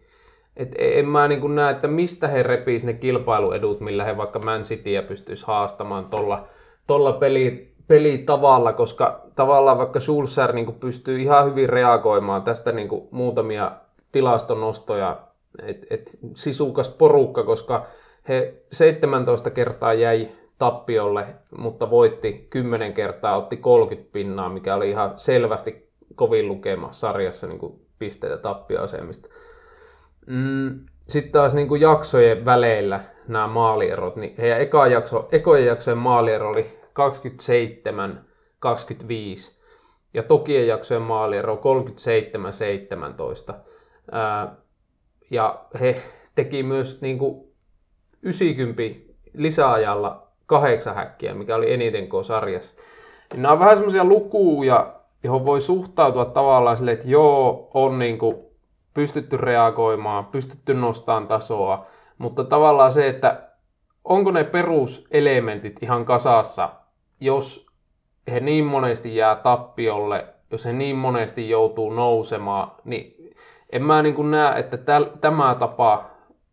Et e- en mä niin näe, että mistä he repis ne kilpailuedut, millä he vaikka Man Cityä pystyisi haastamaan tuolla tolla peli, pelitavalla, koska tavallaan vaikka Schulzer niin pystyy ihan hyvin reagoimaan tästä niin muutamia tilastonostoja, että et sisukas porukka, koska he 17 kertaa jäi tappiolle, mutta voitti 10 kertaa, otti 30 pinnaa, mikä oli ihan selvästi kovin lukema sarjassa niin pisteitä tappioasemista. Mm, sitten taas niin kuin jaksojen väleillä nämä maalierot, niin heidän eka jakso, ekojen jaksojen maaliero oli 27, 25 ja tokien jaksojen maaliero 37, 17. Ää, ja he teki myös niin kuin 90 lisäajalla kahdeksan häkkiä, mikä oli eniten kuin sarjassa. Niin nämä on vähän semmoisia lukuja, johon voi suhtautua tavallaan silleen, että joo, on niin kuin pystytty reagoimaan, pystytty nostamaan tasoa, mutta tavallaan se, että onko ne peruselementit ihan kasassa, jos he niin monesti jää tappiolle, jos he niin monesti joutuu nousemaan, niin en mä niin kuin näe, että täl, tämä tapa,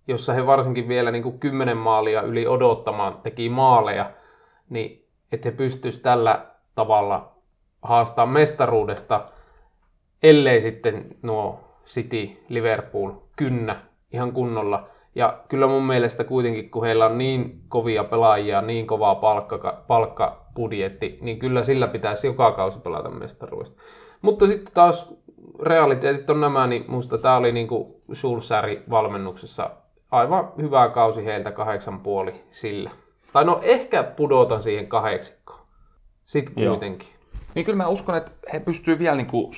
jossa he varsinkin vielä niin kuin 10 maalia yli odottamaan teki maaleja, niin että he pystyisivät tällä tavalla haastaa mestaruudesta, ellei sitten nuo City, Liverpool, kynnä ihan kunnolla. Ja kyllä mun mielestä kuitenkin, kun heillä on niin kovia pelaajia, niin kovaa palkka, palkkabudjetti, niin kyllä sillä pitäisi joka kausi pelata mestaruudesta. Mutta sitten taas realiteetit on nämä, niin musta tämä oli niin kuin valmennuksessa aivan hyvä kausi heiltä kahdeksan puoli sillä. Tai no ehkä pudotan siihen kahdeksikkoon. Sitten kuitenkin. Joo. Niin kyllä mä uskon, että he pystyvät vielä niin kuin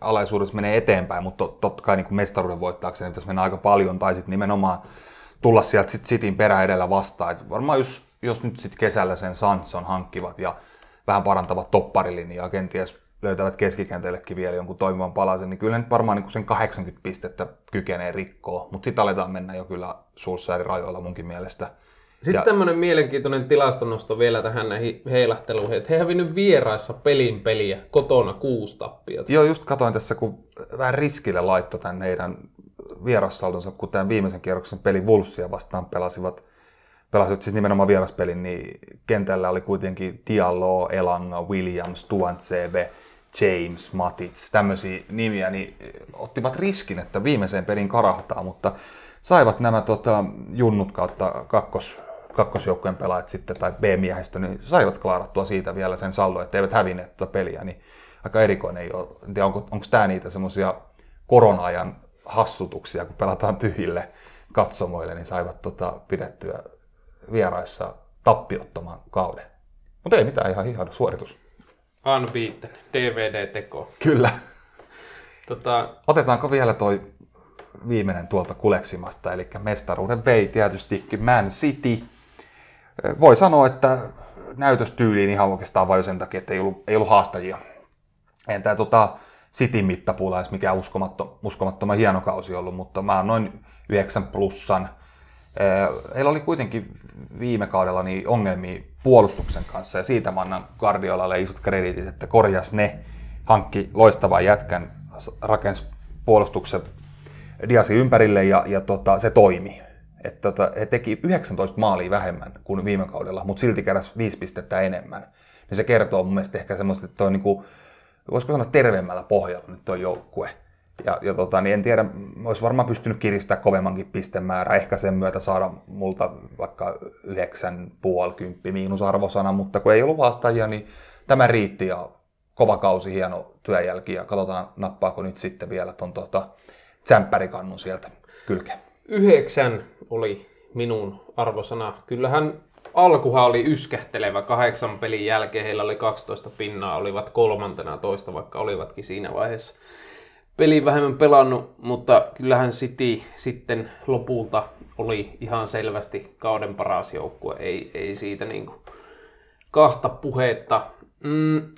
alaisuudessa menee eteenpäin, mutta totta kai niin kuin mestaruuden voittaakseen pitäisi mennä aika paljon, tai sitten nimenomaan tulla sieltä sit Cityn perä edellä vastaan. Et varmaan jos, jos nyt sitten kesällä sen Sanson hankkivat ja vähän parantavat topparilinjaa, kenties löytävät keskikenteellekin vielä jonkun toimivan palasen, niin kyllä nyt varmaan niin sen 80 pistettä kykenee rikkoa, mutta sitten aletaan mennä jo kyllä Solskjaerin rajoilla munkin mielestä. Sitten ja... tämmöinen mielenkiintoinen tilastonosto vielä tähän näihin heilahteluihin, että he hävinnyt vieraissa pelin peliä, kotona kuusi tappiota. Joo, just katoin tässä, kun vähän riskille laittoi tämän heidän vierassaldonsa, kun tämän viimeisen kierroksen peli Wolvesia vastaan pelasivat, pelasivat siis nimenomaan vieraspelin, niin kentällä oli kuitenkin Diallo, Elanga, Williams, Tuantsebe, James, Matits, tämmöisiä nimiä, niin ottivat riskin, että viimeiseen pelin karahtaa, mutta saivat nämä tota, junnut kautta kakkos, kakkosjoukkueen pelaajat sitten, tai B-miehistö, niin saivat klaarattua siitä vielä sen sallo, että eivät hävinneet tuota peliä, niin aika erikoinen ei ole. En tiedä, onko, onko tämä niitä semmoisia korona-ajan hassutuksia, kun pelataan tyhjille katsomoille, niin saivat tota, pidettyä vieraissa tappiottoman kauden. Mutta ei mitään, ihan ihana suoritus. Unbeaten, DVD-teko. Kyllä. Tota... Otetaanko vielä toi viimeinen tuolta kuleksimasta, eli mestaruuden vei tietystikin Man City. Voi sanoa, että näytöstyyliin ihan oikeastaan vain sen takia, että ei ollut, ei ollut haastajia. En tämä tota, City mittapuulla edes mikään uskomatto, uskomattoman hieno kausi ollut, mutta mä oon noin 9 plussan. Heillä oli kuitenkin viime kaudella niin ongelmia puolustuksen kanssa ja siitä mä annan Guardiolalle isot kreditit, että korjas ne, hankki loistavan jätkän, rakensi puolustuksen Diasi ympärille ja, ja tota, se toimi. Että tota, he teki 19 maalia vähemmän kuin viime kaudella, mutta silti keräs 5 pistettä enemmän. Niin se kertoo mun mielestä ehkä semmoista, että on niinku, voisiko sanoa terveemmällä pohjalla nyt tuo joukkue. Ja, ja tota, niin en tiedä, olisi varmaan pystynyt kiristämään kovemmankin pistemäärä, ehkä sen myötä saada multa vaikka 9,5 kymppi miinusarvosana, mutta kun ei ollut vastaajia, niin tämä riitti ja kova kausi, hieno työjälki ja katsotaan nappaako nyt sitten vielä ton tota, tsemppärikannun sieltä kylkeen. Yhdeksän oli minun arvosana. Kyllähän alkuhan oli yskähtelevä kahdeksan pelin jälkeen. Heillä oli 12 pinnaa, olivat kolmantena toista, vaikka olivatkin siinä vaiheessa peli vähemmän pelannut, mutta kyllähän City sitten lopulta oli ihan selvästi kauden paras joukkue. Ei, ei siitä niin kuin kahta puhetta. Mm,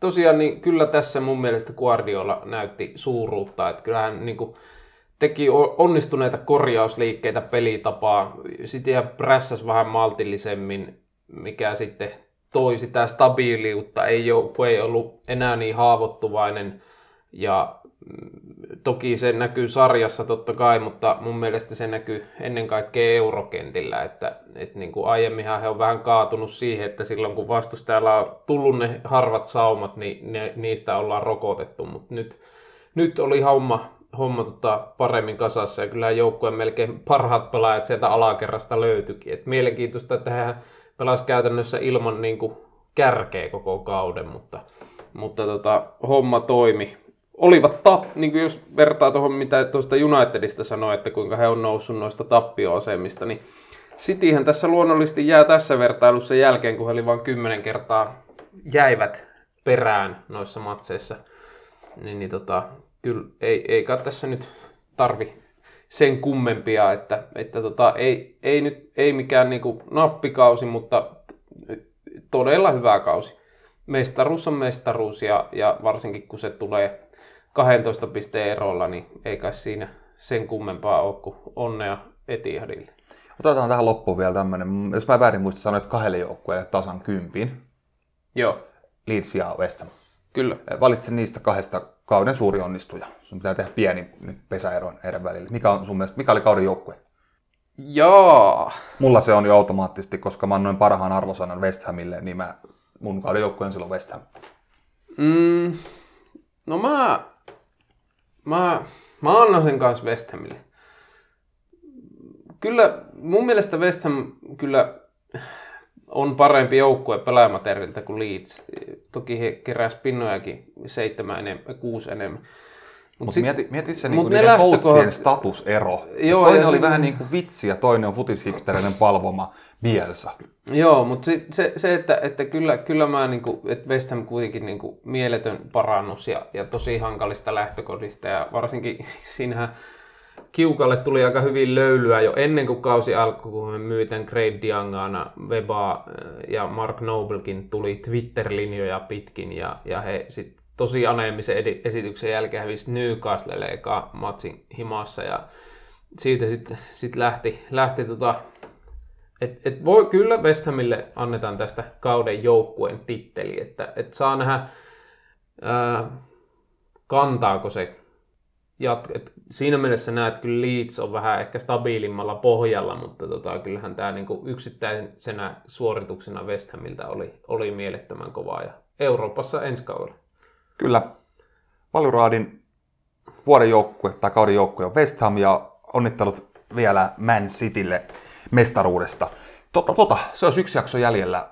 tosiaan niin kyllä tässä mun mielestä Guardiola näytti suuruutta, että kyllähän niin kuin teki onnistuneita korjausliikkeitä pelitapaa, sitten prässäs vähän maltillisemmin, mikä sitten toi sitä stabiiliutta, ei, ole, ei ollut enää niin haavoittuvainen ja mm, toki se näkyy sarjassa totta kai, mutta mun mielestä se näkyy ennen kaikkea eurokentillä, että, että niin kuin aiemminhan he on vähän kaatunut siihen, että silloin kun vastustajalla on tullut ne harvat saumat, niin ne, niistä ollaan rokotettu, mutta nyt, nyt oli homma, homma tota paremmin kasassa ja kyllä joukkueen melkein parhaat pelaajat sieltä alakerrasta löytyikin. Et mielenkiintoista, että he pelas käytännössä ilman niin kuin kärkeä koko kauden, mutta, mutta tota, homma toimi olivat tap, niin kuin jos vertaa tuohon mitä tuosta Unitedista sanoi, että kuinka he on noussut noista tappioasemista, niin Cityhän tässä luonnollisesti jää tässä vertailussa jälkeen, kun he oli vain kymmenen kertaa jäivät perään noissa matseissa. Niin, niin tota, kyllä ei, ei kai tässä nyt tarvi sen kummempia, että, että tota, ei, ei, nyt, ei mikään niinku nappikausi, mutta todella hyvä kausi. Mestaruus on mestaruus ja, ja varsinkin kun se tulee 12 pisteen erolla, niin ei kai siinä sen kummempaa ole kuin onnea Etihadille. Otetaan tähän loppuun vielä tämmöinen, jos mä väärin muista sanoa, että kahdelle joukkueelle tasan kympin. Joo. Leeds ja West Ham. Kyllä. Valitse niistä kahdesta kauden suuri onnistuja. Sun pitää tehdä pieni pesäero heidän välillä. Mikä on sun mielestä, mikä oli kauden joukkue? Joo. Mulla se on jo automaattisesti, koska mä annoin parhaan arvosanan West Hamille, niin mä, mun kauden joukkue on silloin West Ham. Mm, no mä Mä, mä annan sen kanssa West Hamille. Kyllä mun mielestä West Ham kyllä on parempi joukkue pelaajamateriaalilta kuin Leeds. Toki he keräs pinnojakin seitsemän enemmän, kuusi enemmän. Mutta mut mietit, mietit se niinku niiden lähtökohdat... statusero. Joo, toinen oli se... vähän niin kuin vitsi ja toinen on futishipstereiden palvoma Bielsa. Joo, mutta se, se, se että, että kyllä, kyllä mä, niin kuin, että West Ham kuitenkin niin kuin mieletön parannus ja, ja tosi hankalista lähtökodista ja varsinkin siinähän Kiukalle tuli aika hyvin löylyä jo ennen kuin kausi alkoi, kun me myyten Craig Diangana, Weba ja Mark Noblekin tuli Twitter-linjoja pitkin ja, ja he sitten tosi aneemisen esityksen jälkeen hävisi Newcastlelle eka matsin himassa ja siitä sitten sit lähti, lähti tota, et, et voi, kyllä West Hamille annetaan tästä kauden joukkueen titteli, että et saa nähdä ää, kantaako se jat, et siinä mielessä näet, kyllä Leeds on vähän ehkä stabiilimmalla pohjalla, mutta tota, kyllähän tämä niinku yksittäisenä suorituksena West Hamilta oli, oli mielettömän kovaa ja Euroopassa ensi kaudella. Kyllä. Valyraadin vuoden joukkue tai kauden joukkue on West Ham ja onnittelut vielä Man Citylle mestaruudesta. Tota, tota, se olisi yksi jakso jäljellä.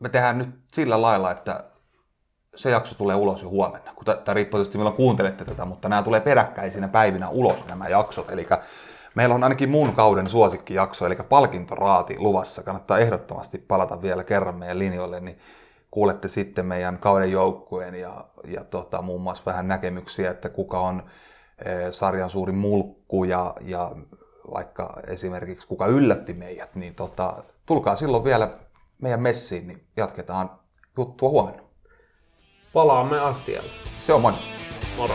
Me tehdään nyt sillä lailla, että se jakso tulee ulos jo huomenna. Tämä riippuu tietysti milloin kuuntelette tätä, mutta nämä tulee peräkkäisinä päivinä ulos nämä jaksot. Eli meillä on ainakin mun kauden suosikkijakso, eli palkintoraati luvassa. Kannattaa ehdottomasti palata vielä kerran meidän linjoille, niin kuulette sitten meidän kauden joukkueen ja, ja tota, muun muassa vähän näkemyksiä, että kuka on e, sarjan suuri mulkku ja, ja vaikka esimerkiksi kuka yllätti meidät, niin tota, tulkaa silloin vielä meidän messiin, niin jatketaan juttua huomenna. Palaamme astialle. Se on moi. Moro.